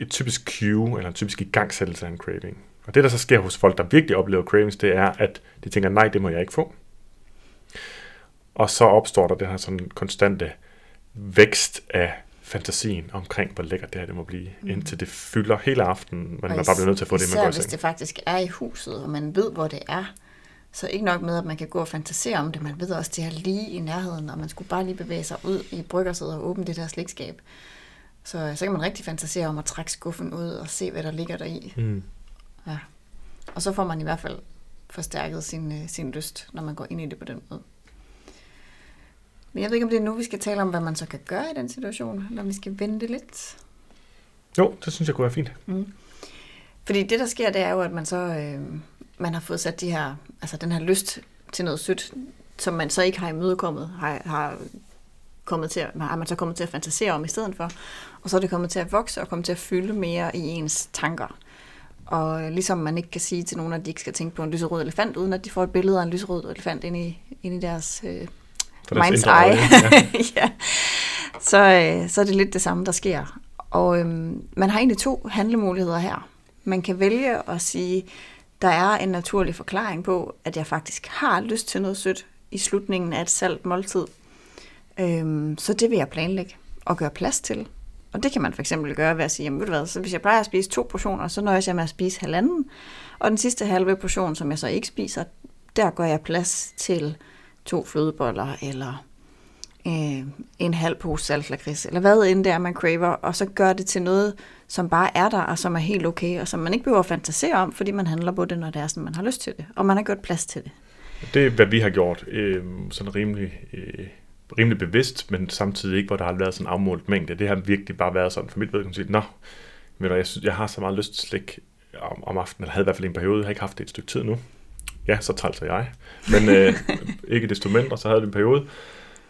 et typisk cue, eller en typisk igangsættelse af en craving. Og det, der så sker hos folk, der virkelig oplever cravings, det er, at de tænker, nej, det må jeg ikke få. Og så opstår der den her sådan konstante vækst af fantasien omkring, hvor lækkert det her det må blive, mm. indtil det fylder hele aftenen, men man bare bliver nødt til at få det, man går hvis det faktisk er i huset, og man ved, hvor det er, så ikke nok med, at man kan gå og fantasere om det, man ved også, det er lige i nærheden, og man skulle bare lige bevæge sig ud i bryggersædet og åbne det der slikskab. Så, så kan man rigtig fantasere om at trække skuffen ud og se, hvad der ligger der i. Mm. Ja. Og så får man i hvert fald forstærket sin, øh, sin lyst, når man går ind i det på den måde. Men jeg ved ikke, om det er nu, vi skal tale om, hvad man så kan gøre i den situation, eller om vi skal vente lidt. Jo, det synes jeg kunne være fint. Mm. Fordi det, der sker, det er jo, at man så øh, man har fået sat de her, altså den her lyst til noget sødt, som man så ikke har imødekommet, har, har kommet til, har man så kommet til at fantasere om i stedet for. Og så er det kommet til at vokse og komme til at fylde mere i ens tanker. Og ligesom man ikke kan sige til nogen, at de ikke skal tænke på en lyserød elefant, uden at de får et billede af en lyserød elefant ind i, ind i deres øh, mind's eye, ja. ja. Så, øh, så er det lidt det samme, der sker. Og øhm, man har egentlig to handlemuligheder her. Man kan vælge at sige, der er en naturlig forklaring på, at jeg faktisk har lyst til noget sødt i slutningen af et salt måltid. Øhm, så det vil jeg planlægge og gøre plads til. Og det kan man for eksempel gøre ved at sige, jamen ved du hvad, så hvis jeg plejer at spise to portioner, så nøjes jeg med at spise halvanden. Og den sidste halve portion, som jeg så ikke spiser, der gør jeg plads til to flødeboller, eller øh, en halv pose saltlakrids, eller hvad end det er, man craver, og så gør det til noget, som bare er der, og som er helt okay, og som man ikke behøver at fantasere om, fordi man handler på det, når det er sådan, man har lyst til det, og man har gjort plads til det. Det er, hvad vi har gjort, øh, sådan rimelig, øh, rimelig bevidst, men samtidig ikke, hvor der har været sådan en afmålt mængde. Det har virkelig bare været sådan, for mit vedkommende, at nå, men jeg, synes, jeg har så meget lyst til slik om, om aftenen, eller havde i hvert fald en periode, jeg har ikke haft det et stykke tid nu. Ja, så trælser jeg. Men øh, ikke desto mindre, så havde det en periode,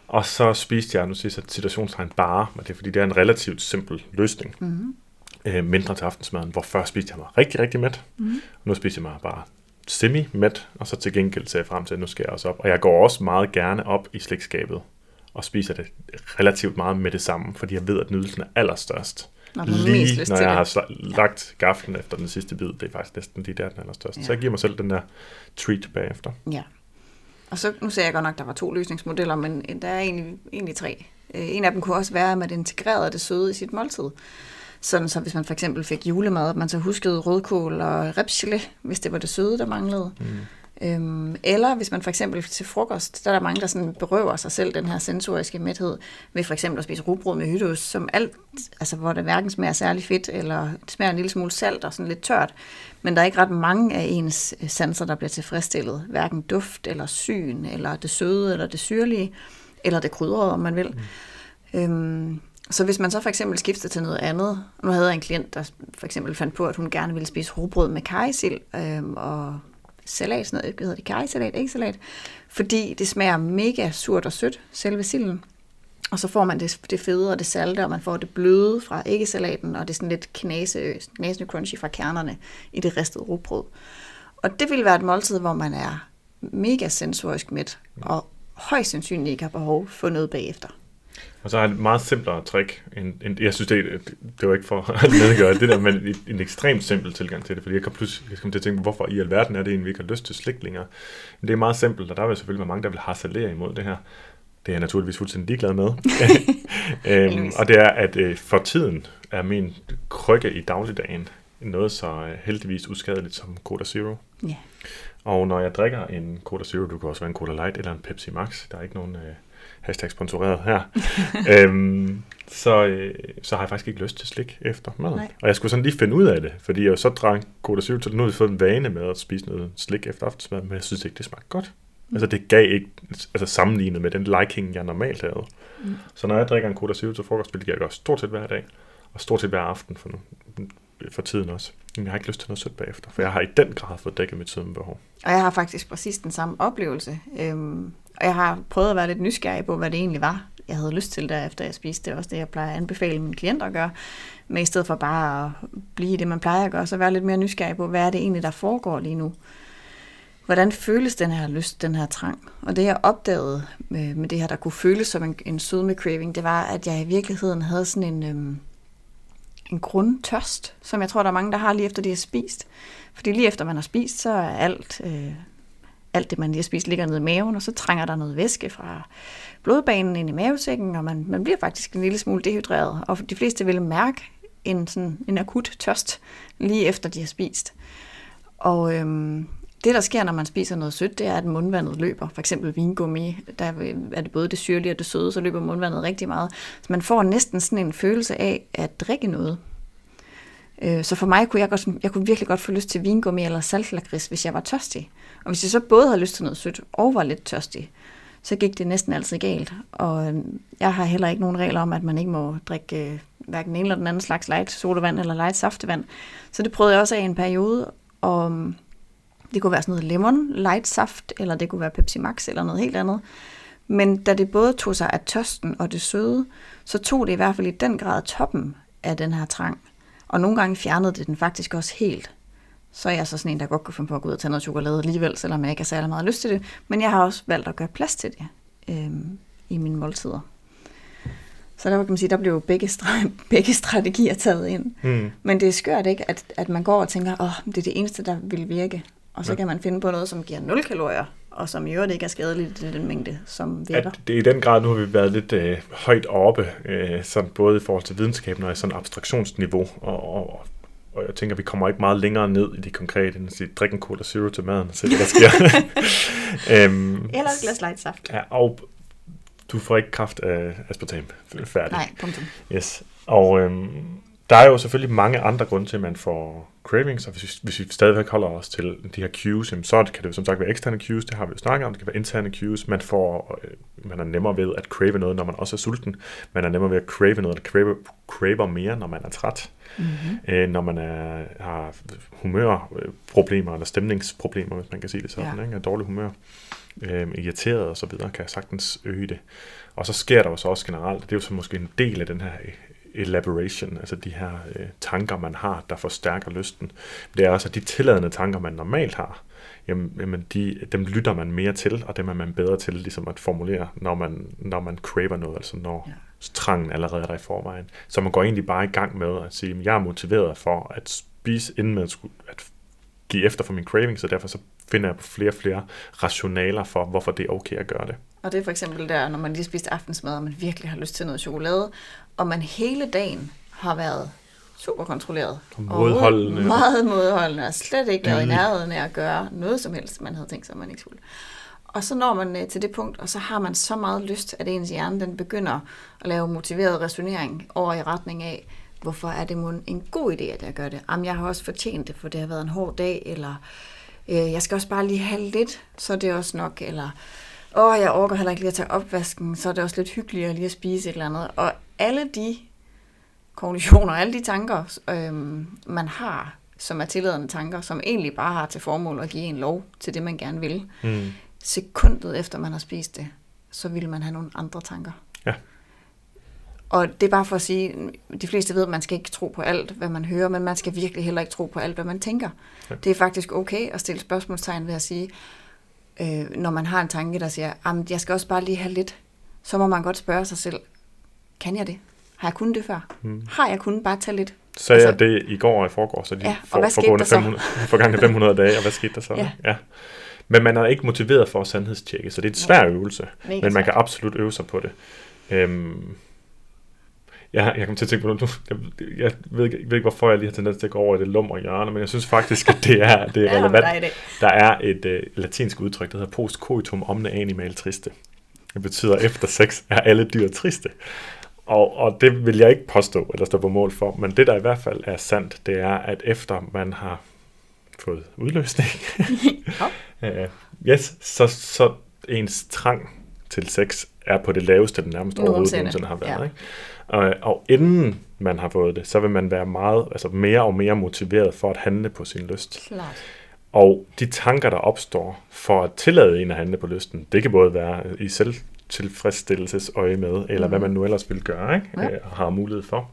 og så spiste jeg, nu siger jeg situationstegn bare, men det er fordi, det er en relativt simpel løsning. Mm-hmm. Øh, mindre til aftensmaden, hvor før spiste jeg mig rigtig, rigtig mæt. Mm-hmm. Og nu spiser jeg mig bare semi-mæt, og så til gengæld ser jeg frem til, at nu skal jeg også op. Og jeg går også meget gerne op i slikskabet og spiser det relativt meget med det samme, fordi jeg ved, at nydelsen er allerstørst. Lige når jeg har lagt gaflen efter den sidste bid, det er faktisk næsten lige der, den er allerstørst. Ja. Så jeg giver mig selv den der treat bagefter. Ja. Og så, nu ser jeg godt nok, at der var to løsningsmodeller, men der er egentlig, egentlig tre. Øh, en af dem kunne også være, at man integrerede det søde i sit måltid. Sådan så hvis man for eksempel fik julemad, at man så huskede rødkål og repsgelé, hvis det var det søde, der manglede. Mm. Øhm, eller hvis man for eksempel til frokost, der er der mange, der sådan berøver sig selv den her sensoriske mæthed, ved for eksempel at spise rugbrød med hytteost, som alt, altså hvor det hverken smager særlig fedt, eller det smager en lille smule salt og sådan lidt tørt. Men der er ikke ret mange af ens øh, sanser, der bliver tilfredsstillet. Hverken duft, eller syn, eller det søde, eller det syrlige, eller det krydrede, om man vil. Mm. Øhm, så hvis man så for eksempel skifter til noget andet, nu havde jeg en klient, der for eksempel fandt på, at hun gerne ville spise rugbrød med kajsild, øhm, og salat, sådan noget, hedder det karisalat, ikke salat, fordi det smager mega surt og sødt, selve silden. Og så får man det, det fede og det salte, og man får det bløde fra æggesalaten, og det er sådan lidt knase, knasende crunchy fra kernerne i det ristede rugbrød. Og det vil være et måltid, hvor man er mega sensorisk mæt, og højst sandsynligt ikke har behov for noget bagefter. Og så har jeg et meget simplere trick. End, end, jeg synes, det, det var ikke for at nedgøre det der, men en, en ekstremt simpel tilgang til det, fordi jeg kom pludselig jeg kom til at tænke, hvorfor i alverden er det egentlig, vi ikke har lyst til slik længere. Men det er meget simpelt, og der vil selvfølgelig være mange, der vil harcelere imod det her. Det er jeg naturligvis fuldstændig ligeglad med. øhm, og det er, at øh, for tiden er min krykke i dagligdagen noget så øh, heldigvis uskadeligt som Cola Zero. Ja. Og når jeg drikker en Cola Zero, du kan også være en Cola Light eller en Pepsi Max, der er ikke nogen... Øh, hashtag sponsoreret her, øhm, så, øh, så har jeg faktisk ikke lyst til slik efter maden. Nej. Og jeg skulle sådan lige finde ud af det, fordi jeg så drak Cola Zero, så nu har jeg fået en vane med at spise noget slik efter aftensmad, men jeg synes ikke, det smagte godt. Mm. Altså det gav ikke, altså sammenlignet med den liking, jeg normalt havde. Mm. Så når jeg drikker en Cola Zero til frokost, hvilket jeg gør stort set hver dag, og stort set hver aften for, nu, for tiden også, sådan, jeg har ikke lyst til noget sødt bagefter, for jeg har i den grad fået dækket mit søvnbehov. Og jeg har faktisk præcis den samme oplevelse. Øhm, og jeg har prøvet at være lidt nysgerrig på, hvad det egentlig var, jeg havde lyst til derefter jeg spiste. Det er også det, jeg plejer at anbefale mine klienter at gøre. Men i stedet for bare at blive det, man plejer at gøre, så være lidt mere nysgerrig på, hvad er det egentlig, der foregår lige nu. Hvordan føles den her lyst, den her trang? Og det, jeg opdagede med, med det her, der kunne føles som en, en sødme craving, det var, at jeg i virkeligheden havde sådan en, øhm, en grundtørst, som jeg tror, der er mange, der har lige efter de har spist. Fordi lige efter man har spist, så er alt øh, alt det, man lige har spist, ligger nede i maven, og så trænger der noget væske fra blodbanen ind i mavesækken, og man, man bliver faktisk en lille smule dehydreret. Og de fleste vil mærke en, sådan, en akut tørst lige efter de har spist. Og øhm, det, der sker, når man spiser noget sødt, det er, at mundvandet løber. For eksempel vingummi, der er det både det syrlige og det søde, så løber mundvandet rigtig meget. Så man får næsten sådan en følelse af at drikke noget. Øh, så for mig kunne jeg, godt, jeg kunne virkelig godt få lyst til vingummi eller saltlakrids, hvis jeg var tørstig. Og hvis jeg så både havde lyst til noget sødt og var lidt tørstig, så gik det næsten altid galt. Og øh, jeg har heller ikke nogen regler om, at man ikke må drikke øh, hverken en eller den anden slags light sodavand eller light saftevand. Så det prøvede jeg også af i en periode, og det kunne være sådan noget lemon light saft, eller det kunne være Pepsi Max eller noget helt andet. Men da det både tog sig af tørsten og det søde, så tog det i hvert fald i den grad toppen af den her trang. Og nogle gange fjernede det den faktisk også helt. Så er jeg så sådan en, der godt kan finde på at gå ud og tage noget chokolade alligevel, selvom jeg ikke har særlig meget lyst til det. Men jeg har også valgt at gøre plads til det øhm, i mine måltider. Så der kan man sige, der blev begge, stra- begge strategier taget ind. Mm. Men det er skørt ikke, at, at man går og tænker, åh, oh, det er det eneste, der vil virke. Og så ja. kan man finde på noget, som giver 0 kalorier, og som i øvrigt ikke er skadeligt i den mængde, som virker. At det i den grad, nu har vi været lidt øh, højt oppe, øh, sådan både i forhold til videnskaben og i sådan abstraktionsniveau, og, og, og jeg tænker, vi kommer ikke meget længere ned i det konkrete, end at sige, drik en cola zero til maden, og se, hvad der sker. øhm, Eller et glas light saft. Ja, og du får ikke kraft af aspartam færdig. Nej, punktum. Yes. Og øhm, der er jo selvfølgelig mange andre grunde til, at man får cravings, og hvis vi, hvis vi stadigvæk holder os til de her cues, jamen, så kan det jo som sagt være eksterne cues, det har vi jo snakket om, det kan være interne cues, man, får, øh, man er nemmere ved at crave noget, når man også er sulten, man er nemmere ved at crave noget, der crave, craver mere, når man er træt, mm-hmm. øh, når man er, har humørproblemer, eller stemningsproblemer, hvis man kan sige det sådan, ja. ikke? dårlig humør, øh, irriteret og så videre, kan sagtens øge det. Og så sker der jo så også generelt, det er jo så måske en del af den her elaboration, altså de her øh, tanker, man har, der forstærker lysten. Det er også, at de tilladende tanker, man normalt har, jamen, jamen de, dem lytter man mere til, og dem er man bedre til ligesom at formulere, når man, når man craver noget, altså når ja. trangen allerede er der i forvejen. Så man går egentlig bare i gang med at sige, at jeg er motiveret for at spise, inden med at, at give efter for min craving, så derfor så finder jeg på flere og flere rationaler for, hvorfor det er okay at gøre det. Og det er for eksempel der, når man lige spist aftensmad, og man virkelig har lyst til noget chokolade, og man hele dagen har været super kontrolleret. Og modholdende. Og meget modholdende, og slet ikke været i nærheden af at gøre noget som helst, man havde tænkt sig, man ikke skulle. Og så når man øh, til det punkt, og så har man så meget lyst, at ens hjerne den begynder at lave motiveret resonering over i retning af, hvorfor er det en god idé, at jeg gør det? Jamen, jeg har også fortjent det, for det har været en hård dag, eller øh, jeg skal også bare lige have lidt, så er det også nok, eller åh, jeg overgår heller ikke lige at tage opvasken, så er det også lidt hyggeligere lige at spise et eller andet. Og alle de konklusioner, alle de tanker, øh, man har, som er tilladende tanker, som egentlig bare har til formål at give en lov til det, man gerne vil, mm. sekundet efter man har spist det, så vil man have nogle andre tanker. Ja. Og det er bare for at sige, de fleste ved, at man skal ikke tro på alt, hvad man hører, men man skal virkelig heller ikke tro på alt, hvad man tænker. Ja. Det er faktisk okay at stille spørgsmålstegn ved at sige, øh, når man har en tanke, der siger, at jeg skal også bare lige have lidt, så må man godt spørge sig selv, kan jeg det? Har jeg kunnet det før? Hmm. Har jeg kunnet bare tage lidt? Sagde altså, jeg det i går og i forgår, så de ja, for, for, for, 500, for gange 500 dage, og hvad skete der så? Ja. ja. Men man er ikke motiveret for at sandhedstjekke, så det er en svær øvelse, Mega men man kan absolut øve sig på det. Øhm, jeg, jeg kom til at tænke på noget, jeg, jeg, ved, ikke, jeg ved ikke, hvorfor jeg lige har tendens til at gå over i det lummer hjørne, men jeg synes faktisk, at det er, det er relevant. Der er et uh, latinsk udtryk, der hedder post coitum omne animal triste. Det betyder, at efter sex er alle dyr triste. Og, og det vil jeg ikke påstå, eller stå på mål for, men det, der i hvert fald er sandt, det er, at efter man har fået udløsning, uh, yes, så, så ens trang til sex er på det laveste, den nærmest overhovedet nogensinde har været. Ja. Ikke? Og, og inden man har fået det, så vil man være meget, altså mere og mere motiveret for at handle på sin lyst. Klart. Og de tanker, der opstår for at tillade en at handle på lysten, det kan både være i selvtilfredsstillelsesøje med, eller mm. hvad man nu ellers vil gøre, ikke? Ja. og har mulighed for.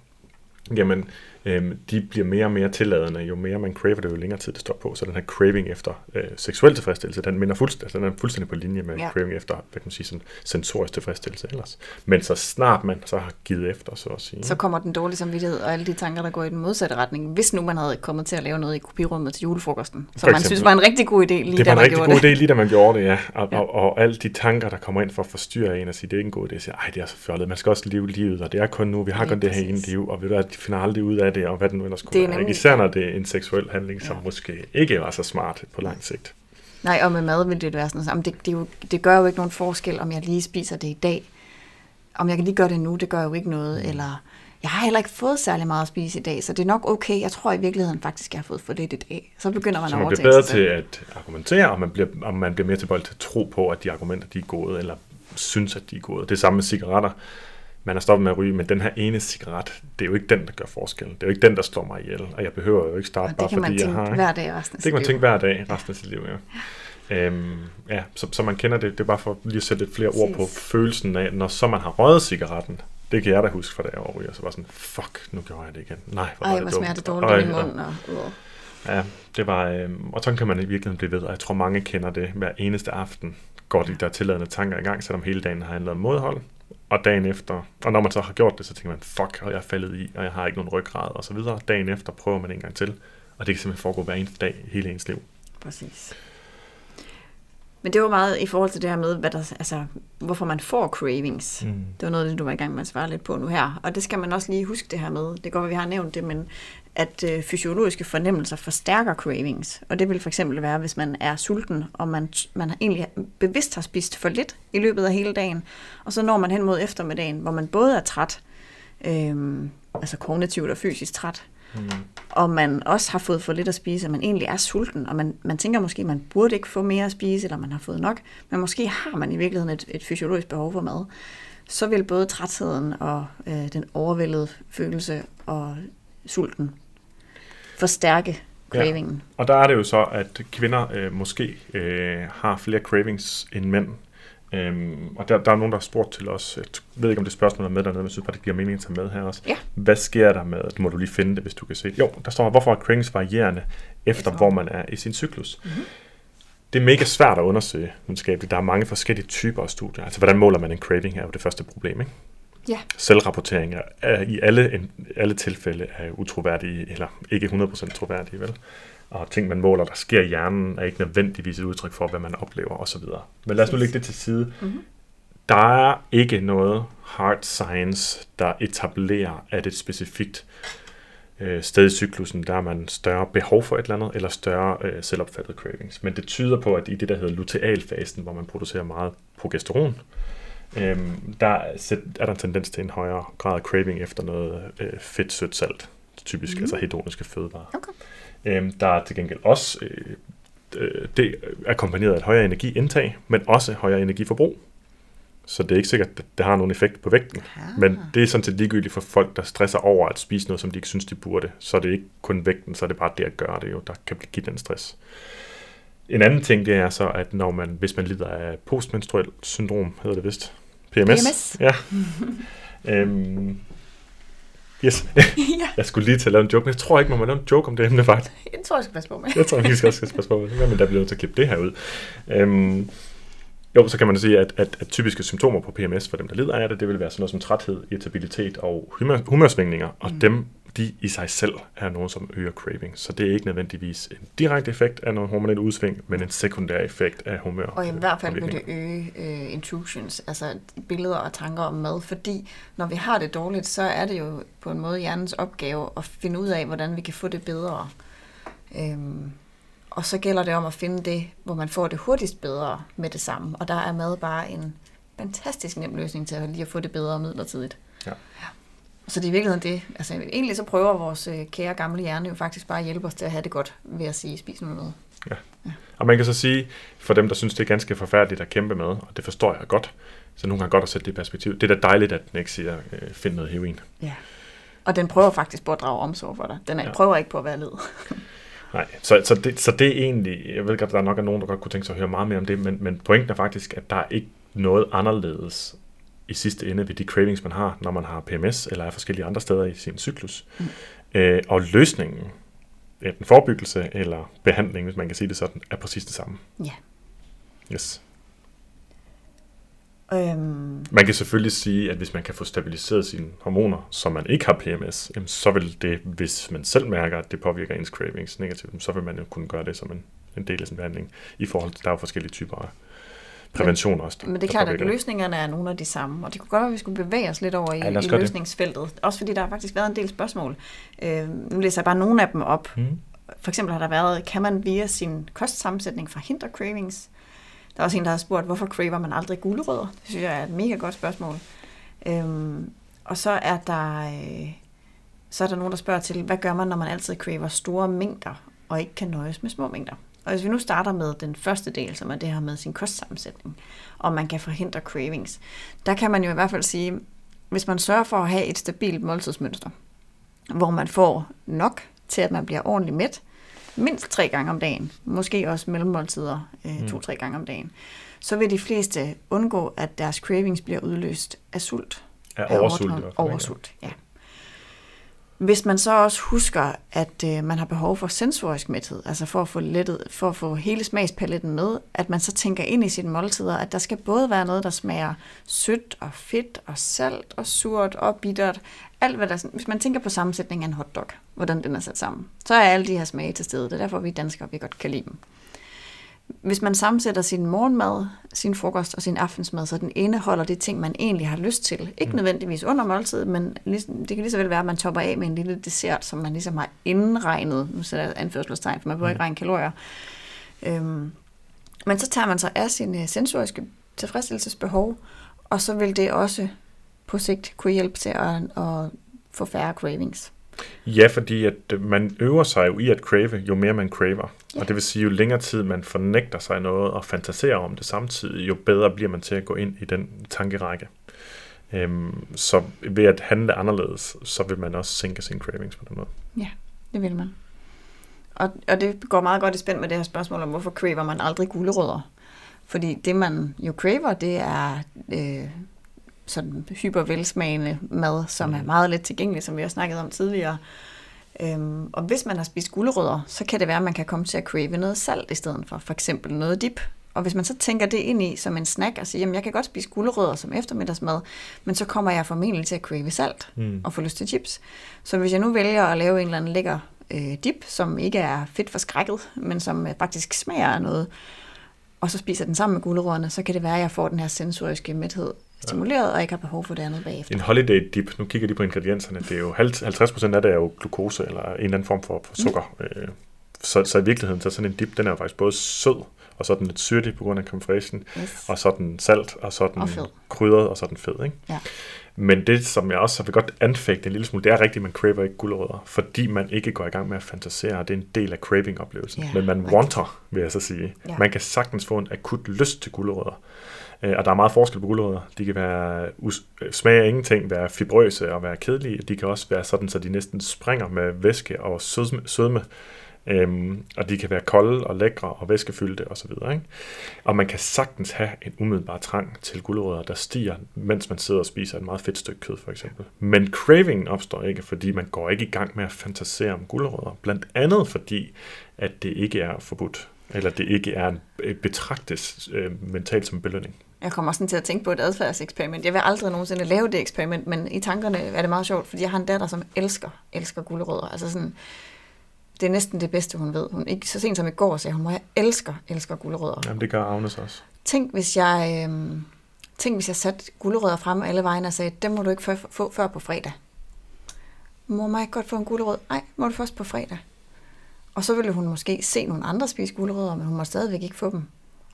Jamen, øhm, de bliver mere og mere tilladende, jo mere man craver det, jo længere tid det står på. Så den her craving efter øh, seksuel tilfredsstillelse, den, minder fuldstændig, altså, den er fuldstændig på linje med Ja. ja. craving efter, hvad kan man sige, sådan sensorisk tilfredsstillelse ellers. Men så snart man så har givet efter, så at sige. Så kommer den dårlige samvittighed og alle de tanker, der går i den modsatte retning. Hvis nu man havde kommet til at lave noget i kopirummet til julefrokosten, som For man synes var en rigtig god idé, lige det da var en man rigtig gjorde god det. idé, lige da man gjorde det, ja. Og, Ja. ja. Og, og, alle de tanker, der kommer ind for at forstyrre en og sige, det er ikke en god idé, siger, ej, det er så fjollet, man skal også leve livet, og det er kun nu, vi har Lige kun det her ene liv, og de finder aldrig ud af det, og hvad den nu ellers Det kunne er være. Ikke? Især når det er en seksuel handling, som Ja. måske ikke var så smart på lang sigt. Nej, og med mad vil det være sådan, noget, det, det, jo, det gør jo ikke nogen forskel, om jeg lige spiser det i dag. Om jeg kan lige gøre det nu, det gør jo ikke noget. Mm. Eller jeg har heller ikke fået særlig meget at spise i dag, så det er nok okay. Jeg tror i virkeligheden faktisk, jeg har fået for lidt i dag. Så begynder man Så at man overtænke bliver bedre til at argumentere, og man bliver, og man bliver mere tilbøjelig til at tro på, at de argumenter, de er gode, eller synes, at de er gode. Det er samme med cigaretter. Man har stoppet med at ryge, men den her ene cigaret, det er jo ikke den, der gør forskellen. Det er jo ikke den, der slår mig ihjel, og jeg behøver jo ikke starte bare det kan man fordi jeg tænke har... hver dag resten af Det kan man sit tænke hver dag resten af sit liv, ja. Øhm, ja, så, så man kender det, det er bare for lige at sætte lidt flere ord på følelsen af, når så man har røget cigaretten. Det kan jeg da huske fra da jeg var ryger, så var sådan, fuck, nu gjorde jeg det igen. Nej, hvor var Ej, det hvor dumt. det dårligt Ej, i munden. Og. Ja, det var, øh, og sådan kan man i virkeligheden blive ved, og jeg tror mange kender det hver eneste aften. Går de der tilladende tanker i gang, selvom hele dagen har handlet om modhold, og dagen efter, og når man så har gjort det, så tænker man, fuck, og jeg er faldet i, og jeg har ikke nogen ryggrad, og så videre. Dagen efter prøver man en gang til, og det kan simpelthen foregå hver eneste dag hele ens liv. Præcis. Men det var meget i forhold til det her med, hvad der, altså, hvorfor man får cravings. Mm. Det var noget du var i gang med at svare lidt på nu her. Og det skal man også lige huske det her med. Det går, at vi har nævnt det, men at øh, fysiologiske fornemmelser forstærker cravings. Og det vil for eksempel være, hvis man er sulten, og man, man har egentlig bevidst har spist for lidt i løbet af hele dagen. Og så når man hen mod eftermiddagen, hvor man både er træt, øh, altså kognitivt og fysisk træt, Mm. og man også har fået for lidt at spise, og man egentlig er sulten, og man, man tænker måske, at man burde ikke få mere at spise, eller man har fået nok, men måske har man i virkeligheden et, et fysiologisk behov for mad, så vil både trætheden og øh, den overvældede følelse og sulten forstærke cravingen. Og der er det jo så, at kvinder øh, måske øh, har flere cravings end mænd. Øhm, og der, der er nogen, der har spurgt til os, jeg ved ikke, om det spørgsmål er med dernede, men jeg synes bare, det giver mening at tage med her også. Ja. Hvad sker der med, må du lige finde det, hvis du kan se. Jo, der står, hvorfor er cravings varierende efter, hvor man er i sin cyklus. Mhm. Mm-hmm. Det er mega svært at undersøge videnskabeligt. Der er mange forskellige typer af studier. Altså, hvordan måler man en craving, er jo det første problem, ikke? Ja. Selvrapportering er, i alle, alle tilfælde er utroværdige, eller ikke 100% troværdige, vel? Og ting, man måler, der sker i hjernen, er ikke nødvendigvis et udtryk for, hvad man oplever osv. Men lad os nu lægge det til side. Mhm. Der er ikke noget hard science, der etablerer, at et specifikt øh, sted i cyklusen, der er man større behov for et eller andet, eller større øh, selvopfattet cravings. Men det tyder på, at i det, der hedder lutealfasen, hvor man producerer meget progesteron, øhm, der er er der en tendens til en højere grad af craving efter noget øh, fedt, sødt, salt. Typisk, mm. altså hedoniske fødevarer. Okay. Øhm, der er til gengæld også, øh, øh, det er kombineret af et højere energiindtag, men også højere energiforbrug. Så det er ikke sikkert, at det har nogen effekt på vægten. Ah. Men det er sådan set ligegyldigt for folk, der stresser over at spise noget, som de ikke synes, de burde. Så er det ikke kun vægten, så er det bare det at gøre det jo, der kan give den stress. En anden ting, det er så, at når man, hvis man lider af postmenstruel syndrom, hedder det vist, PMS. PMS. Ja. øhm, yes. ja, jeg skulle lige til at lave en joke, men jeg tror ikke, man må lave en joke om det emne, faktisk. det tror jeg, jeg skal passe på med. Jeg tror, vi skal også skal passe på, men der bliver nødt til at klippe det her ud. Øhm, jo, så kan man sige, at, at, at typiske symptomer på PMS for dem, der lider af det, det vil være sådan noget som træthed, irritabilitet og humør, humørsvingninger, og Mm. dem, de i sig selv er nogen, som øger craving. Så det er ikke nødvendigvis en direkte effekt af noget hormonelt udsving, men en sekundær effekt af humør. Og i hvert fald vil det øge øh, intrusions, altså billeder og tanker om mad, fordi når vi har det dårligt, så er det jo på en måde hjernens opgave at finde ud af, hvordan vi kan få det bedre. Øhm, og så gælder det om at finde det, hvor man får det hurtigst bedre med det samme. Og der er mad bare en fantastisk nem løsning til at lige at få det bedre midlertidigt. Ja. Så det er i virkeligheden det. Altså egentlig så prøver vores øh, kære gamle hjerne jo faktisk bare at hjælpe os til at have det godt ved at sige, spis nu noget. Og man kan så sige, for dem, der synes, det er ganske forfærdeligt at kæmpe med, og det forstår jeg godt, så nogle gange godt at sætte det i perspektiv. Det er da dejligt, at den ikke siger, øh, find noget heroin. Ja. Og den prøver faktisk på at drage omsorg for dig. Den er, Ja. ja. prøver ikke på at være led. Nej, så, så, det, så det er egentlig, jeg ved godt, at der er nok er nogen, der godt kunne tænke sig at høre meget mere om det, men, men pointen er faktisk, at der er ikke noget anderledes i sidste ende ved de cravings, man har, når man har PMS eller er forskellige andre steder i sin cyklus. Mm. Øh, og løsningen, enten forebyggelse eller behandling, hvis man kan sige det sådan, er præcis det samme. Ja. Yes. Øhm, Man kan selvfølgelig sige, at hvis man kan få stabiliseret sine hormoner, så man ikke har PMS, jamen, så vil det, hvis man selv mærker, at det påvirker ens cravings negativt, så vil man jo kunne gøre det som en, en del af sin behandling, i forhold til, der er jo forskellige typer af prævention også. men det er der klart, at løsningerne er nogle af de samme, og det kunne godt være, at vi skulle bevæge os lidt over i, Ja, i gøre det. løsningsfeltet. Også fordi der har faktisk været en del spørgsmål. Øh, nu læser jeg bare nogle af dem op. Mm. For eksempel har der været, kan man via sin kostsammensætning forhindre cravings? Der er også en, der har spurgt, hvorfor craver man aldrig gulerødder? Det synes jeg er et mega godt spørgsmål. Øhm, og så er der øh, så er der nogen, der spørger til, hvad gør man, når man altid craver store mængder, og ikke kan nøjes med små mængder? Og hvis vi nu starter med den første del, som er det her med sin kostsammensætning, og man kan forhindre cravings, der kan man jo i hvert fald sige, hvis man sørger for at have et stabilt måltidsmønster, hvor man får nok til, at man bliver ordentligt mæt, mindst tre gange om dagen, måske også mellemmåltider øh, Mm. to-tre gange om dagen, så vil de fleste undgå, at deres cravings bliver udløst af sult. Af oversult. ikke? Oversult, ja. Hvis man så også husker, at øh, man har behov for sensorisk mæthed, altså for at få lettet, for at få hele smagspaletten med, at man så tænker ind i sine måltider, at der skal både være noget, der smager sødt og fedt og salt og surt og bittert. Alt hvad der, hvis man tænker på sammensætningen af en hotdog, hvordan den er sat sammen, så er alle de her smage til stede. Det er derfor, vi danskere vi godt kan lide dem. Hvis man sammensætter sin morgenmad, sin frokost og sin aftensmad, så den indeholder de ting, man egentlig har lyst til. Ikke Mm. nødvendigvis under måltidet, men ligesom, det kan lige så vel være, at man topper af med en lille dessert, som man ligesom har indregnet. Nu sætter jeg anførselstegn, for man behøver ikke Mm. regne kalorier. Øhm, men så tager man sig af sine sensoriske tilfredsstillelsesbehov, og så vil det også på sigt kunne hjælpe til at, at få færre cravings. Ja, fordi at øh, man øver sig jo i at crave, jo mere man craver. Ja. Og det vil sige, jo længere tid man fornægter sig noget og fantaserer om det samtidig, jo bedre bliver man til at gå ind i den tankerække. Øhm, så ved at handle anderledes, så vil man også sænke sine cravings på den måde. Det vil man. Og, og det går meget godt i spænd med det her spørgsmål om, hvorfor craver man aldrig gulerødder? Fordi det, man jo craver, det er øh, sådan hypervelsmagende mad, som er Mm. meget let tilgængelig, som vi har snakket om tidligere. Øhm, og hvis man har spist gulerødder, så kan det være, at man kan komme til at crave noget salt i stedet for, for eksempel noget dip. Og hvis man så tænker det ind i som en snack og siger, jamen jeg kan godt spise gulerødder som eftermiddagsmad, men så kommer jeg formentlig til at crave salt Mm. og få lyst til chips. Så hvis jeg nu vælger at lave en eller anden lækker øh, dip, som ikke er fedt forskrækket, men som øh, faktisk smager af noget, og så spiser den sammen med gulerødderne, så kan det være, at jeg får den her sensoriske mæthed stimuleret, og ikke har behov for det andet bagefter. En holiday dip, nu kigger de på ingredienserne, det er jo 50% af det er jo glukose eller en eller anden form for, for sukker. Mm. Så, så i virkeligheden, så sådan en dip, den er jo faktisk både sød, og så er den lidt syrlig på grund af fraichen, Yes. og så er den salt, og så er den Og fed. krydret, og så er den fed. Ikke? Ja. Men det, som jeg også vil godt anfægte en lille smule, det er rigtigt, at man craver ikke gulerødder, fordi man ikke går i gang med at fantasere, og det er en del af craving-oplevelsen. Ja, Men man rigtigt. wanter, vil jeg så sige. Ja. Man kan sagtens få en akut lyst til gulerødder. Øh, Og der er meget forskel på gulerødder. De kan være øh, smage af ingenting, være fibrøse og være kedelige. De kan også være sådan, så de næsten springer med væske og sødme. sødme. Øhm, og de kan være kolde og lækre og væskefyldte osv. Ikke? Og man kan sagtens have en umiddelbar trang til gulerødder, der stiger, mens man sidder og spiser et meget fedt stykke kød for eksempel. Men cravingen opstår ikke, fordi man går ikke i gang med at fantasere om gulerødder. Blandt andet fordi, at det ikke er forbudt, eller det ikke er en, øh, betragtes øh, mentalt som en belønning. Jeg kommer også sådan til at tænke på et adfærdseksperiment. Jeg vil aldrig nogensinde lave det eksperiment, men i tankerne er det meget sjovt, fordi jeg har en datter, som elsker, elsker gulerødder. Altså sådan, det er næsten det bedste, hun ved. Hun, ikke så sent som i går sagde hun, hvor jeg elsker, elsker gulerødder. Jamen, det gør Agnes også. Tænk, hvis jeg, øh, tænk, hvis jeg satte gulerødder frem alle vegne og sagde, dem må du ikke få, få før på fredag. Må jeg ikke godt få en gulerød? Nej, må du først på fredag. Og så ville hun måske se nogle andre spise gulerødder, men hun må stadigvæk ikke få dem.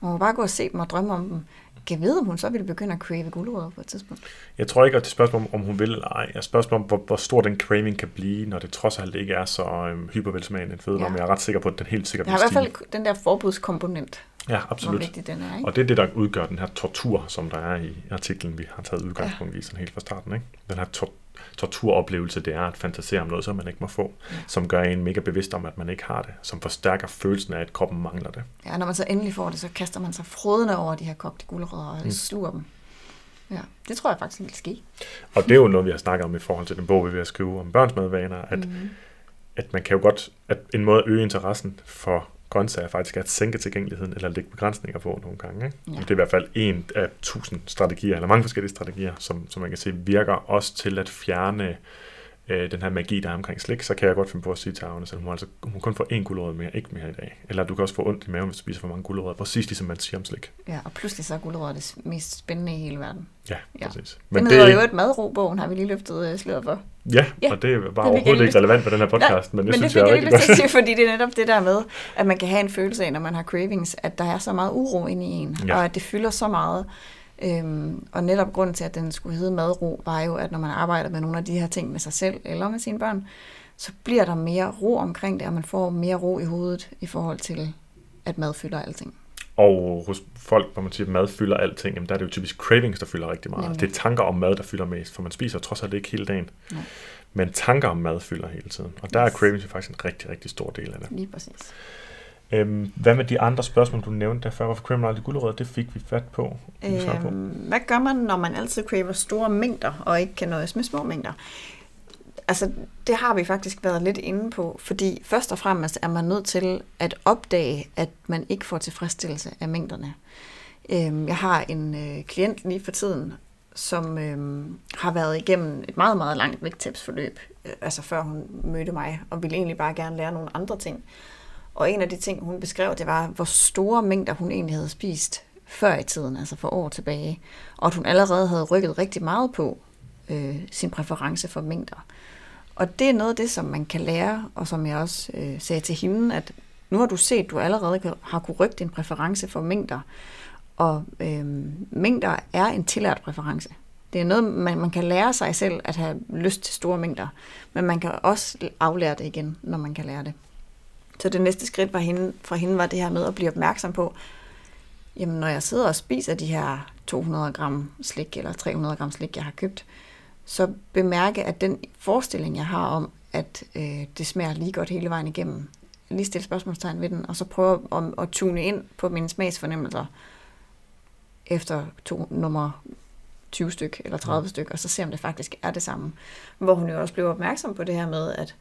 Hun må bare gå og se dem og drømme om dem. Kan vide, om hun så ville begynde at crave gulerødder på et tidspunkt. Jeg tror ikke, at det er spørgsmål om, hun vil eller ej. Er et spørgsmål om, hvor, hvor stor den craving kan blive, når det trods alt ikke er så øhm, hypervelsmagende en fødevare. Ja. Ja. Men jeg er ret sikker på, at den helt sikkert Jeg har vil i hvert stige. fald den der forbudskomponent, Ja, hvor absolut. vigtig den er. Ikke? Og det er det, der udgør den her tortur, som der er i artiklen, vi har taget udgangspunkt i sådan helt fra starten. Ikke? Den her tor- torturoplevelse, det er at fantasere om noget, som man ikke må få, Ja. som gør en mega bevidst om, at man ikke har det, som forstærker følelsen af, at kroppen mangler det. Ja, når man så endelig får det, så kaster man sig frodende over de her kogte gulerødder og Mm. sluger dem. Ja, det tror jeg faktisk vil ske. Og det er jo noget, vi har snakket om i forhold til den bog, vi er ved at skrive om børns madvaner, at, mm. at man kan jo godt, at en måde at øge interessen for grøntsager faktisk er at sænke tilgængeligheden eller lægge begrænsninger på nogle gange. Ikke? Ja. Det er i hvert fald en af tusind strategier, eller mange forskellige strategier, som, som man kan se virker også til at fjerne øh, den her magi, der er omkring slik, så kan jeg godt finde på at sige til Agnes, at hun, altså, hun kun får én gulerod mere, ikke mere i dag. Eller du kan også få ondt i maven, hvis du spiser for mange gulerødder, præcis ligesom man siger om slik. Ja, og pludselig så er gulerødder det mest spændende i hele verden. Ja, ja. præcis. Men den det hedder jo et madrobogen, har vi lige løftet uh, sløret for. Ja, ja, og det er bare overhovedet ikke relevant for den her podcast, Nej, men det men synes det jeg er rigtig godt. Sige, fordi det er netop det der med, at man kan have en følelse af, når man har cravings, at der er så meget uro inde i en, ja. og at det fylder så meget. Øhm, og netop grund til, at den skulle hedde madro, var jo, at når man arbejder med nogle af de her ting med sig selv eller med sine børn, så bliver der mere ro omkring det, og man får mere ro i hovedet i forhold til, at mad fylder alting. Og hos folk, hvor man siger, at mad fylder alting, jamen der er det jo typisk cravings, der fylder rigtig meget. Nemlig. Det er tanker om mad, der fylder mest, for man spiser trods alt ikke hele dagen. Nej. Men tanker om mad fylder hele tiden. Og der yes. er cravings faktisk en rigtig, rigtig stor del af det. Lige præcis. Øhm, hvad med de andre spørgsmål, du nævnte der før? Hvorfor craver man aldrig gulerødder? Det fik vi fat på. Øhm, på. Hvad gør man, når man altid craver store mængder, og ikke kan nøjes med små mængder? Altså, det har vi faktisk været lidt inde på, fordi først og fremmest er man nødt til at opdage, at man ikke får tilfredsstillelse af mængderne. Øhm, jeg har en øh, klient lige for tiden, som øhm, har været igennem et meget, meget langt vægttabsforløb, øh, altså før hun mødte mig, og ville egentlig bare gerne lære nogle andre ting. Og en af de ting, hun beskrev, det var, hvor store mængder hun egentlig havde spist før i tiden, altså for år tilbage. Og at hun allerede havde rykket rigtig meget på øh, sin præference for mængder. Og det er noget af det, som man kan lære, og som jeg også øh, sagde til hende, at nu har du set, at du allerede har kunne rykke din præference for mængder. Og øh, mængder er en tillært præference. Det er noget, man, man kan lære sig selv at have lyst til store mængder, men man kan også aflære det igen, når man kan lære det. Så det næste skridt var hende, fra hende var det her med at blive opmærksom på, jamen når jeg sidder og spiser de her 200 gram slik eller 300 gram slik, jeg har købt, så bemærke, at den forestilling, jeg har om, at øh, det smager lige godt hele vejen igennem, lige stille spørgsmålstegn ved den, og så prøve at, at tune ind på mine smagsfornemmelser efter to, nummer 20 styk eller 30 styk, og så se, om det faktisk er det samme. Hvor hun jo også blev opmærksom på det her med, at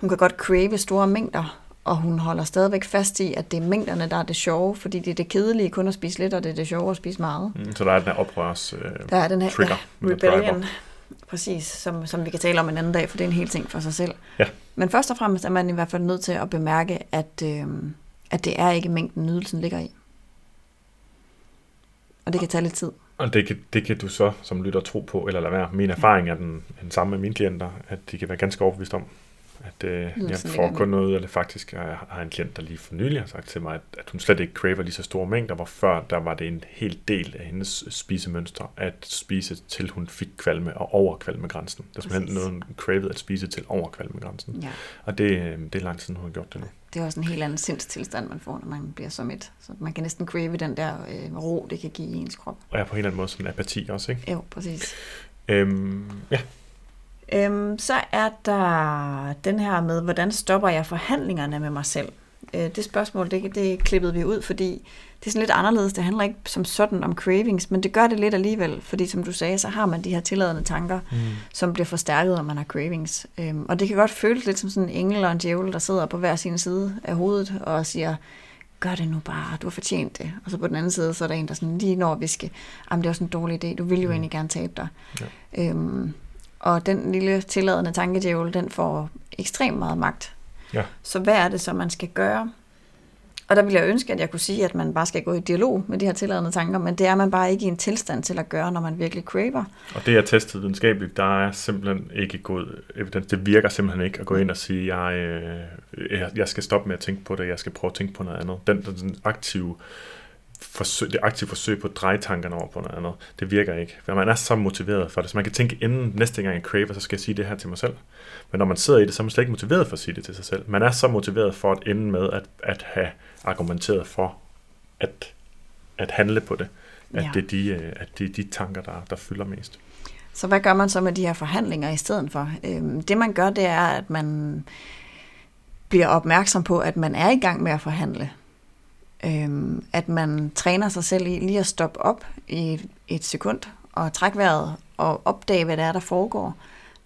hun kan godt crave store mængder, og hun holder stadigvæk fast i, at det er mængderne, der er det sjove, fordi det er det kedelige kun at spise lidt, og det er det sjove at spise meget. Mm, så der er den her oprørs øh, der er den her, trigger. Ja, rebellion, præcis, som, som vi kan tale om en anden dag, for det er en hel ting for sig selv. Ja. Men først og fremmest er man i hvert fald nødt til at bemærke, at, øh, at det er ikke mængden, nydelsen ligger i. Og det kan tage lidt tid. Og det kan, det kan du så som lytter tro på, eller lade være. Min erfaring er den, den samme med mine klienter, at de kan være ganske overbevist om, at øh, jeg får kun noget det. Faktisk jeg har en klient, der lige for nylig har sagt til mig, at, at hun slet ikke craver lige så store mængder, hvor før der var det en hel del af hendes spisemønster at spise til hun fik kvalme og over kvalmegrænsen. Det er simpelthen noget, hun cravede at spise til over kvalmegrænsen. Ja. Og det, øh, det er lang tid, hun har gjort det nu. Det er også en helt anden sindstilstand, man får, når man bliver så midt. Så man kan næsten crave den der øh, ro, det kan give i ens krop. Og er på en eller anden måde sådan en apati også, ikke? Jo, præcis. Øhm, ja, Øhm, så er der den her med, hvordan stopper jeg forhandlingerne med mig selv? Øh, det spørgsmål, det, det klippede vi ud, fordi det er sådan lidt anderledes. Det handler ikke som sådan om cravings, men det gør det lidt alligevel, fordi som du sagde, så har man de her tilladende tanker, mm. som bliver forstærket, når man har cravings. Øhm, og det kan godt føles lidt som sådan en engel og en djævel, der sidder på hver sin side af hovedet og siger, gør det nu bare, du har fortjent det. Og så på den anden side, så er der en, der sådan lige når vi skal, jamen det er også en dårlig idé, du vil jo mm. egentlig gerne tabe dig. Ja. Øhm, og den lille tilladende tankedjævel, den får ekstremt meget magt. Ja. Så hvad er det så, man skal gøre? Og der vil jeg ønske, at jeg kunne sige, at man bare skal gå i dialog med de her tilladende tanker, men det er man bare ikke i en tilstand til at gøre, når man virkelig craver. Og det er testet videnskabeligt, der er simpelthen ikke gået evidens. Det virker simpelthen ikke at gå ind og sige, jeg, øh, jeg skal stoppe med at tænke på det, jeg skal prøve at tænke på noget andet. Den, den aktive forsøg, det aktive forsøg på at dreje tankerne over på noget andet, det virker ikke. For man er så motiveret for det. Så man kan tænke, inden næste gang jeg craver, så skal jeg sige det her til mig selv. Men når man sidder i det, så er man slet ikke motiveret for at sige det til sig selv. Man er så motiveret for at ende med at, at have argumenteret for at, at handle på det. At ja. det er de, øh, at det er de tanker, der, der fylder mest. Så hvad gør man så med de her forhandlinger i stedet for? Øhm, det man gør, det er, at man bliver opmærksom på, at man er i gang med at forhandle. Øhm, at man træner sig selv i lige at stoppe op i et sekund, og trække vejret og opdage, hvad det er, der foregår.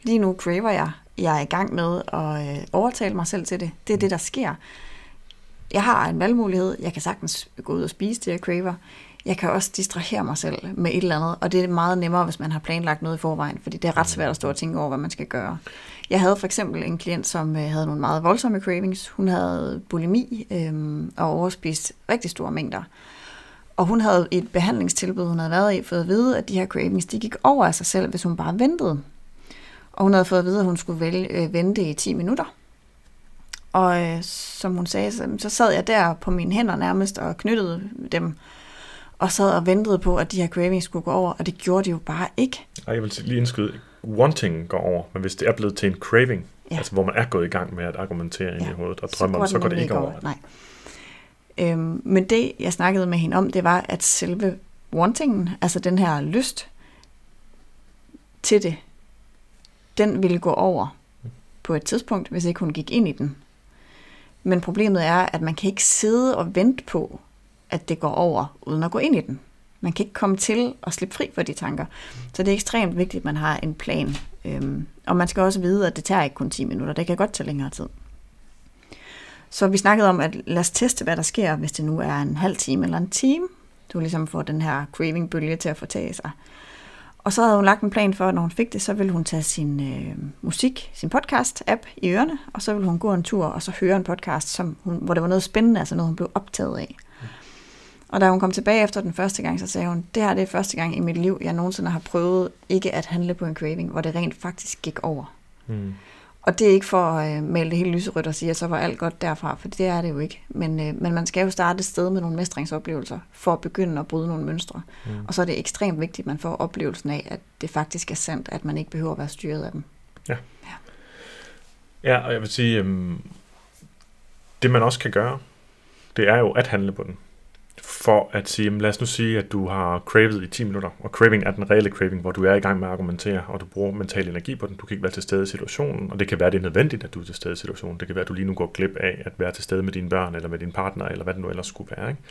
Lige nu craver jeg. Jeg er i gang med at øh, overtale mig selv til det. Det er det, der sker. Jeg har en valgmulighed. Jeg kan sagtens gå ud og spise det, jeg craver. Jeg kan også distrahere mig selv med et eller andet, og det er meget nemmere, hvis man har planlagt noget i forvejen, fordi det er ret svært at stå og tænke over, hvad man skal gøre. Jeg havde for eksempel en klient, som øh, havde nogle meget voldsomme cravings. Hun havde bulimi øh, og overspist rigtig store mængder. Og hun havde et behandlingstilbud, hun havde været i, fået at vide, at de her cravings, de gik over af sig selv, hvis hun bare ventede. Og hun havde fået at vide, at hun skulle vælge, øh, vente i 10 minutter. Og øh, som hun sagde, så, så sad jeg der på mine hænder nærmest og knyttede dem, og sad og ventede på, at de her cravings skulle gå over, og det gjorde de jo bare ikke. Ej, jeg vil lige indskyde, wanting går over, men hvis det er blevet til en craving, ja. altså hvor man er gået i gang med at argumentere ja. ind i hovedet og drømme om, så går det ikke over. over. Nej. Øhm, men det, jeg snakkede med hende om, det var, at selve wantingen, altså den her lyst til det, den ville gå over på et tidspunkt, hvis ikke hun gik ind i den. Men problemet er, at man kan ikke sidde og vente på, at det går over, uden at gå ind i den. Man kan ikke komme til at slippe fri for de tanker. Så det er ekstremt vigtigt, at man har en plan. Øhm, og man skal også vide, at det tager ikke kun 10 minutter. Det kan godt tage længere tid. Så vi snakkede om, at lad os teste, hvad der sker, hvis det nu er en halv time eller en time. Du ligesom får den her craving-bølge til at fortage sig. Og så havde hun lagt en plan for, at når hun fik det, så ville hun tage sin øh, musik, sin podcast-app i ørerne, og så ville hun gå en tur og så høre en podcast, som hun, hvor det var noget spændende, altså noget, hun blev optaget af. Og da hun kom tilbage efter den første gang, så sagde hun, det her det er første gang i mit liv, jeg nogensinde har prøvet ikke at handle på en craving, hvor det rent faktisk gik over. Mm. Og det er ikke for at øh, male det hele lyserødt og sige, at så var alt godt derfra, for det er det jo ikke. Men, øh, men man skal jo starte et sted med nogle mestringsoplevelser, for at begynde at bryde nogle mønstre. Mm. Og så er det ekstremt vigtigt, at man får oplevelsen af, at det faktisk er sandt, at man ikke behøver at være styret af dem. Ja. Ja, ja og jeg vil sige, øh, det man også kan gøre, det er jo at handle på den for at sige, lad os nu sige, at du har cravet i 10 minutter, og craving er den reelle craving, hvor du er i gang med at argumentere, og du bruger mental energi på den. Du kan ikke være til stede i situationen, og det kan være, det er nødvendigt, at du er til stede i situationen. Det kan være, at du lige nu går glip af at være til stede med dine børn, eller med din partner, eller hvad det nu ellers skulle være. Ikke?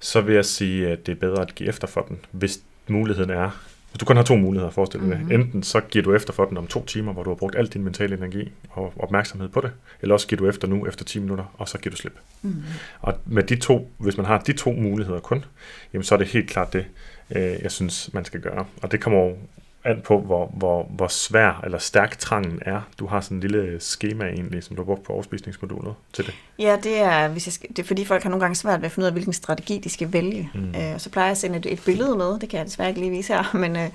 Så vil jeg sige, at det er bedre at give efter for den, hvis muligheden er, du kun har to muligheder, forestil dig mm-hmm. Enten så giver du efter for den om to timer, hvor du har brugt al din mentale energi og opmærksomhed på det, eller også giver du efter nu efter 10 minutter, og så giver du slip. Mm-hmm. Og med de to, hvis man har de to muligheder kun, jamen så er det helt klart det, øh, jeg synes, man skal gøre. Og det kommer jo an på, hvor, hvor, hvor svær eller stærk trangen er. Du har sådan en lille schema egentlig, som du har brugt på overspisningsmodulet til det. Ja, det er, hvis jeg skal, det er fordi folk har nogle gange svært ved at finde ud af, hvilken strategi de skal vælge. Mm. Øh, så plejer jeg at sende et, et billede med, det kan jeg desværre ikke lige vise her, men øh,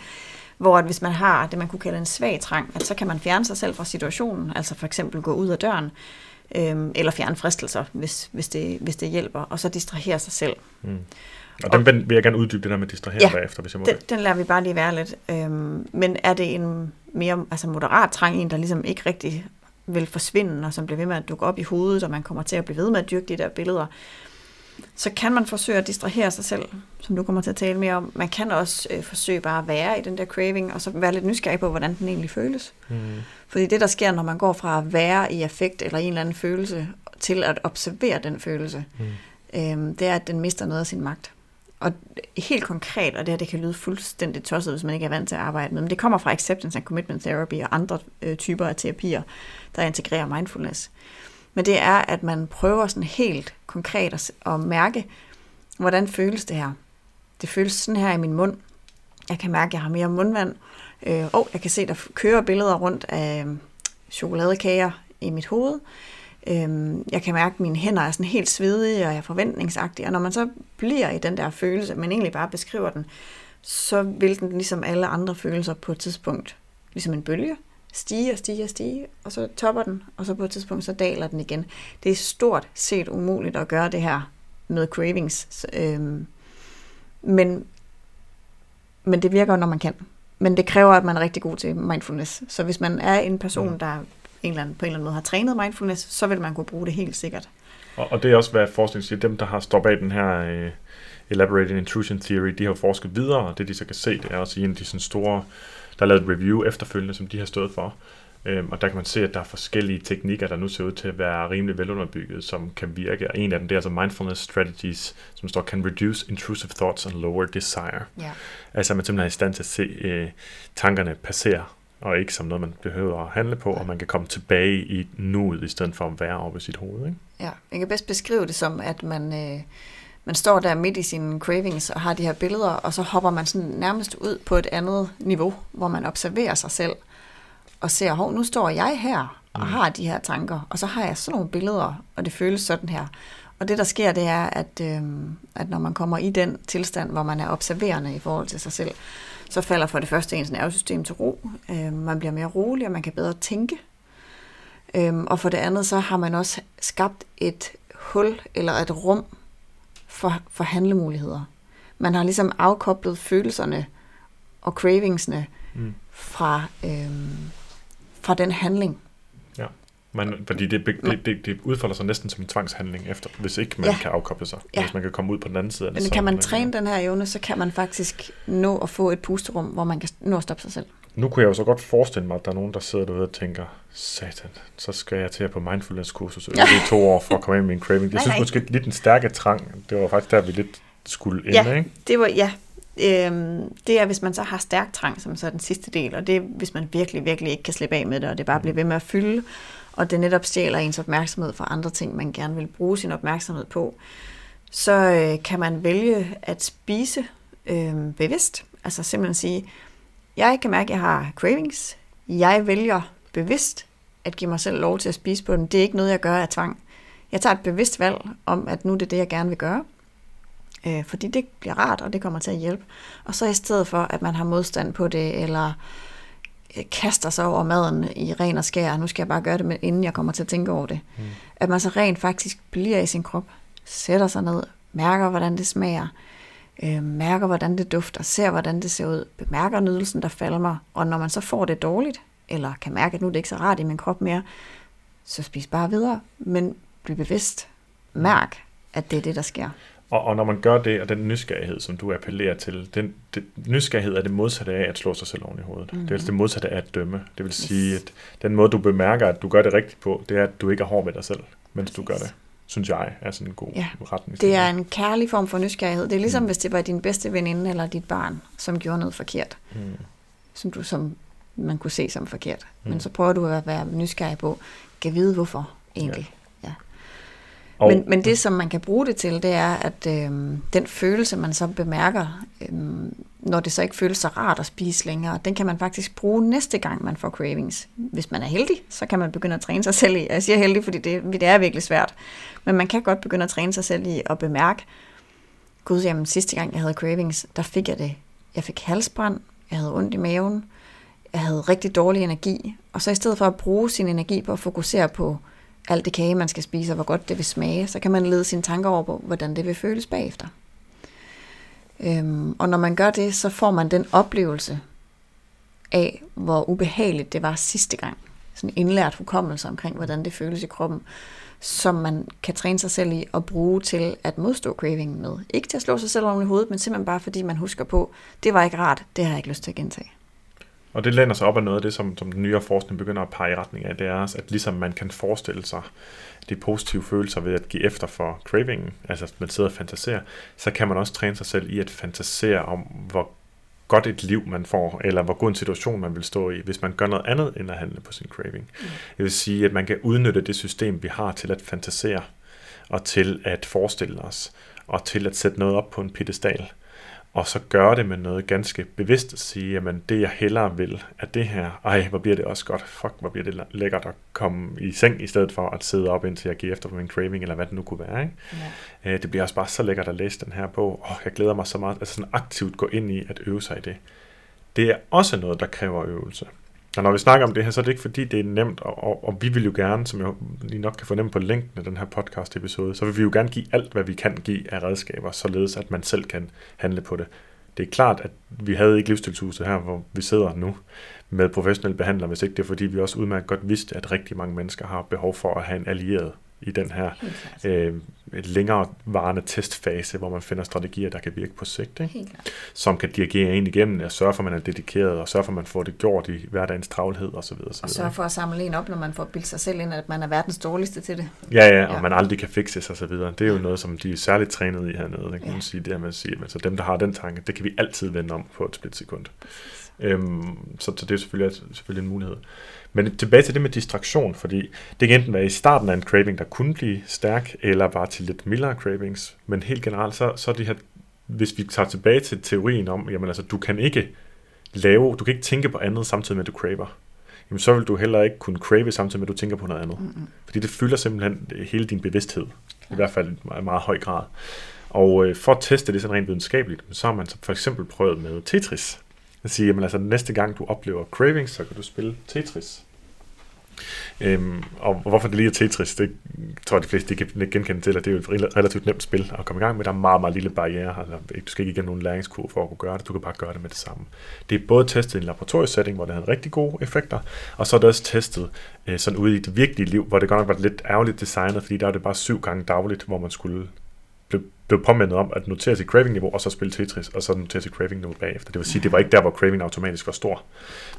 hvor at hvis man har det, man kunne kalde en svag trang, at så kan man fjerne sig selv fra situationen, altså for eksempel gå ud af døren, øh, eller fjerne fristelser, hvis, hvis, det, hvis det hjælper, og så distrahere sig selv. Mm. Og den vil jeg gerne uddybe det der med distrahere ja, bagefter, hvis jeg må den, det. den lader vi bare lige være lidt. Øhm, men er det en mere altså moderat trang, en der ligesom ikke rigtig vil forsvinde, og som bliver ved med at dukke op i hovedet, og man kommer til at blive ved med at dyrke de der billeder, så kan man forsøge at distrahere sig selv, som du kommer til at tale mere om. Man kan også øh, forsøge bare at være i den der craving, og så være lidt nysgerrig på, hvordan den egentlig føles. Mm. Fordi det, der sker, når man går fra at være i affekt eller en eller anden følelse, til at observere den følelse, mm. øhm, det er, at den mister noget af sin magt. Og helt konkret, og det her det kan lyde fuldstændig tosset, hvis man ikke er vant til at arbejde med, men det kommer fra acceptance and commitment therapy og andre øh, typer af terapier, der integrerer mindfulness. Men det er, at man prøver sådan helt konkret at, at mærke, hvordan føles det her. Det føles sådan her i min mund. Jeg kan mærke, at jeg har mere mundvand. Øh, og jeg kan se, der kører billeder rundt af øh, chokoladekager i mit hoved. Øhm, jeg kan mærke, at mine hænder er sådan helt svedige, og jeg er forventningsagtig. Og når man så bliver i den der følelse, men egentlig bare beskriver den, så vil den ligesom alle andre følelser på et tidspunkt, ligesom en bølge, stige og stige og stige, og så topper den, og så på et tidspunkt, så daler den igen. Det er stort set umuligt at gøre det her med cravings. Øhm, men, men det virker, når man kan. Men det kræver, at man er rigtig god til mindfulness. Så hvis man er en person, mm. der en eller anden, på en eller anden måde har trænet mindfulness, så vil man kunne bruge det helt sikkert. Og, og det er også, hvad forskningen siger. Dem, der har stået bag den her uh, Elaborated Intrusion Theory, de har forsket videre, og det de så kan se, det er også en af de sådan store, der er lavet et review efterfølgende, som de har stået for, Øhm, og der kan man se, at der er forskellige teknikker, der nu ser ud til at være rimelig velunderbygget, som kan virke. Og en af dem, det er altså mindfulness strategies, som står, can reduce intrusive thoughts and lower desire. Ja. Altså at man simpelthen er i stand til at se øh, tankerne passere, og ikke som noget, man behøver at handle på, og man kan komme tilbage i nuet, i stedet for at være oppe i sit hoved. Ikke? Ja, jeg kan bedst beskrive det som, at man, øh, man står der midt i sine cravings og har de her billeder, og så hopper man sådan nærmest ud på et andet niveau, hvor man observerer sig selv og ser, hov, nu står jeg her og Mm. har de her tanker, og så har jeg sådan nogle billeder, og det føles sådan her. Og det, der sker, det er, at, øh, at når man kommer i den tilstand, hvor man er observerende i forhold til sig selv, så falder for det første ens nervesystem til ro. Øh, man bliver mere rolig, og man kan bedre tænke. Øhm, og for det andet, så har man også skabt et hul eller et rum for, for handlemuligheder. Man har ligesom afkoblet følelserne og cravingsene Mm. fra, øhm, fra den handling. Man, fordi det, det, det, det, udfolder sig næsten som en tvangshandling efter, hvis ikke man Ja. kan afkoble sig. Ja. Hvis man kan komme ud på den anden side af. Men kan man træne den her evne, så kan man faktisk nå at få et pusterum, hvor man kan nå at stoppe sig selv. Nu kunne jeg jo så godt forestille mig, at der er nogen, der sidder derude og tænker, satan, så skal jeg til at på mindfulness-kursus i to år for at komme ind med en craving. Jeg Nej, synes nej. måske lidt en stærke trang. Det var faktisk der, vi lidt skulle ende, Ja. ikke? Det var, ja. Øhm, det er, hvis man så har stærk trang, som så er den sidste del, og det er, hvis man virkelig, virkelig ikke kan slippe af med det, og det bare bliver ved med at fylde, og det netop stjæler ens opmærksomhed fra andre ting, man gerne vil bruge sin opmærksomhed på, så øh, kan man vælge at spise øh, bevidst. Altså simpelthen sige, jeg kan mærke, at jeg har cravings. Jeg vælger bevidst at give mig selv lov til at spise på den. Det er ikke noget, jeg gør af tvang. Jeg tager et bevidst valg om, at nu det er det jeg gerne vil gøre øh, fordi det bliver rart, og det kommer til at hjælpe. Og så i stedet for, at man har modstand på det, eller kaster sig over maden i ren og skær, nu skal jeg bare gøre det, men inden jeg kommer til at tænke over det. Mm. At man så rent faktisk bliver i sin krop, sætter sig ned, mærker, hvordan det smager, øh, mærker, hvordan det dufter, ser, hvordan det ser ud, bemærker nydelsen, der falder mig, og når man så får det dårligt, eller kan mærke, at nu er det ikke så rart i min krop mere, så spis bare videre, men bliv bevidst. Mærk, at det er det, der sker. Og, og når man gør det, og den nysgerrighed, som du appellerer til, den, det, nysgerrighed er det modsatte af at slå sig selv oven i hovedet. Mm-hmm. Det er altså det modsatte af at dømme. Det vil sige, at den måde, du bemærker, at du gør det rigtigt på, det er, at du ikke er hård ved dig selv, mens du gør det. Synes jeg er sådan en god Ja, retning. Det er en kærlig form for nysgerrighed. Det er ligesom, mm. hvis det var din bedste veninde eller dit barn, som gjorde noget forkert. Mm. Som du som man kunne se som forkert. Mm. Men så prøver du at være nysgerrig på, kan vide hvorfor egentlig. Ja. Og, Men, men det, som man kan bruge det til, det er, at øh, den følelse, man så bemærker, øh, når det så ikke føles så rart at spise længere, den kan man faktisk bruge næste gang, man får cravings. Hvis man er heldig, så kan man begynde at træne sig selv i. Jeg siger heldig, fordi det, det er virkelig svært. Men man kan godt begynde at træne sig selv i at bemærke, gud, jamen sidste gang jeg havde cravings, der fik jeg det. Jeg fik halsbrand, jeg havde ondt i maven, jeg havde rigtig dårlig energi. Og så i stedet for at bruge sin energi på at fokusere på alt det kage, man skal spise, og hvor godt det vil smage, så kan man lede sine tanker over på, hvordan det vil føles bagefter. Øhm, og når man gør det, så får man den oplevelse af, hvor ubehageligt det var sidste gang. Sådan en indlært hukommelse omkring, hvordan det føles i kroppen, som man kan træne sig selv i og bruge til at modstå cravingen med. Ikke til at slå sig selv oven i hovedet, men simpelthen bare fordi man husker på, det var ikke rart, det har jeg ikke lyst til at gentage. Og det lænder sig op af noget af det, som, som den nyere forskning begynder at pege i retning af, det er, at ligesom man kan forestille sig de positive følelser ved at give efter for cravingen, altså at man sidder og fantaserer, så kan man også træne sig selv i at fantasere om, hvor godt et liv man får, eller hvor god en situation man vil stå i, hvis man gør noget andet end at handle på sin craving. Mm. Det vil sige, at man kan udnytte det system, vi har til at fantasere, og til at forestille os, og til at sætte noget op på en pedestal og så gøre det med noget ganske bevidst at sige, jamen det jeg hellere vil, er det her, ej hvor bliver det også godt, fuck hvor bliver det lækkert at komme i seng, i stedet for at sidde op indtil jeg giver efter på min craving, eller hvad det nu kunne være. Ikke? Ja. Øh, det bliver også bare så lækkert at læse den her bog, oh, jeg glæder mig så meget, altså sådan aktivt gå ind i at øve sig i det. Det er også noget, der kræver øvelse. Og når vi snakker om det her, så er det ikke fordi, det er nemt, og, og, og vi vil jo gerne, som jeg lige nok kan fornemme på længden af den her podcast episode, så vil vi jo gerne give alt, hvad vi kan give af redskaber, således at man selv kan handle på det. Det er klart, at vi havde ikke livsstilshuset her, hvor vi sidder nu med professionelle behandlere, hvis ikke det er fordi, vi også udmærket godt vidste, at rigtig mange mennesker har behov for at have en allieret i den her øh, længere varende testfase, hvor man finder strategier, der kan virke på sigt, ikke? Som kan dirigere en igennem, og sørge for, at man er dedikeret, og sørge for, at man får det gjort i hverdagens travlhed osv. Og sørge for at samle en op, når man får bildt sig selv ind, at man er verdens dårligste til det. Ja, ja, og Ja. man aldrig kan fikses og så videre. Det er jo noget, som de er særligt trænet i hernede, det kan Ja. man sige. Det her med at sige, altså dem, der har den tanke, det kan vi altid vende om på et splitsekund. Øhm, så, så det er selvfølgelig, selvfølgelig en mulighed. Men tilbage til det med distraktion, fordi det kan enten være i starten af en craving, der kunne blive stærk, eller bare til lidt mildere cravings. Men helt generelt, så, så er det her, hvis vi tager tilbage til teorien om, jamen altså, du kan ikke lave, du kan ikke tænke på andet samtidig med, at du craver. Jamen så vil du heller ikke kunne crave samtidig med, at du tænker på noget andet. Mm-mm. Fordi det fylder simpelthen hele din bevidsthed, i hvert fald i meget, meget høj grad. Og øh, for at teste det sådan rent videnskabeligt, så har man så for eksempel prøvet med Tetris. At sige, jamen altså næste gang du oplever cravings, så kan du spille Tetris. Øhm, og hvorfor det lige er Tetris, det tror jeg de fleste de kan genkende til, at det er jo et relativt nemt spil at komme i gang med. Der er meget, meget lille barriere. Altså, du skal ikke igennem nogen læringskurve for at kunne gøre det. Du kan bare gøre det med det samme. Det er både testet i en laboratoriesetting, hvor det havde rigtig gode effekter, og så er det også testet øh, sådan ude i det virkelige liv, hvor det godt nok var lidt ærgerligt designet, fordi der var det bare syv gange dagligt, hvor man skulle blev, blev påmindet om at notere sit craving-niveau, og så spille Tetris, og så notere sit craving-niveau bagefter. Det vil sige, det var ikke der, hvor craving automatisk var stor.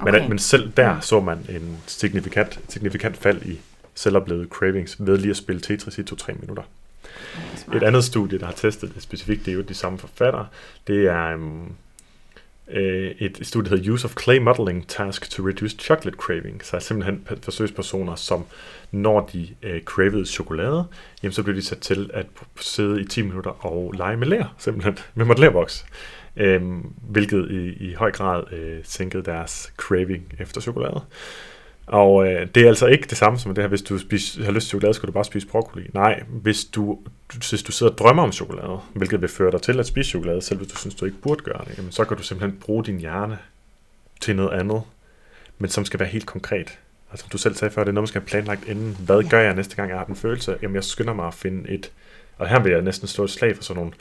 Men, Okay. men selv der Mm. så man en signifikant, signifikant fald i selvoplevede cravings ved lige at spille Tetris i 2-3 minutter. Et andet studie, der har testet det specifikt, det er jo de samme forfattere, det er um, øh, et studie, der hedder Use of Clay Modeling Task to Reduce Chocolate Craving. Så er simpelthen forsøgspersoner, som når de øh, cravede chokolade, jamen så blev de sat til at sidde i 10 minutter og lege med lær, simpelthen, med modellerboks. Øhm, hvilket i, i høj grad øh, sænkede deres craving efter chokolade. Og øh, det er altså ikke det samme som det her, hvis du spis, har lyst til chokolade, skal du bare spise broccoli. Nej, hvis du, hvis du sidder og drømmer om chokolade, hvilket vil føre dig til at spise chokolade, selv hvis du synes, du ikke burde gøre det, jamen, så kan du simpelthen bruge din hjerne til noget andet, men som skal være helt konkret. Altså som du selv sagde før, det er noget, man skal have planlagt inden. Hvad Ja. gør jeg næste gang, jeg har den følelse? Jamen jeg skynder mig at finde et, og her vil jeg næsten slå et slag for sådan nogle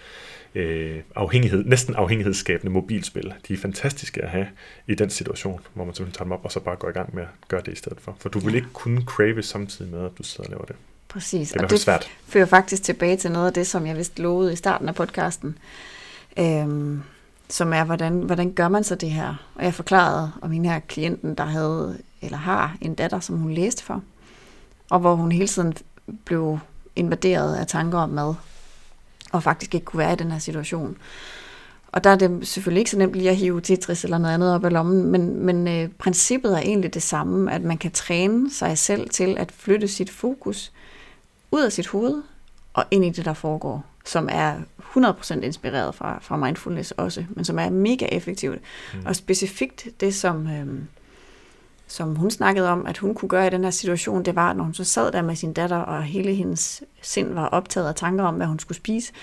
øh, afhængighed, næsten afhængighedsskabende mobilspil. De er fantastiske at have i den situation, hvor man simpelthen tager dem op og så bare går i gang med at gøre det i stedet for. For du vil Ja. ikke kunne crave samtidig med, at du sidder og laver det. Præcis. Det er og det svært. fører faktisk tilbage til noget af det, som jeg vist lovede i starten af podcasten. Øhm, som er, hvordan, hvordan gør man så det her? Og jeg forklarede om hende her klienten, der havde, eller har en datter, som hun læste for. Og hvor hun hele tiden blev invaderet af tanker om mad. Og faktisk ikke kunne være i den her situation. Og der er det selvfølgelig ikke så nemt lige at hive Tetris eller noget andet op af lommen, men, men øh, princippet er egentlig det samme, at man kan træne sig selv til at flytte sit fokus ud af sit hoved og ind i det, der foregår, som er 100% inspireret fra, fra mindfulness også, men som er mega effektivt. Mm. Og specifikt det, som, øhm, som hun snakkede om, at hun kunne gøre i den her situation, det var, når hun så sad der med sin datter, og hele hendes sind var optaget af tanker om, hvad hun skulle spise,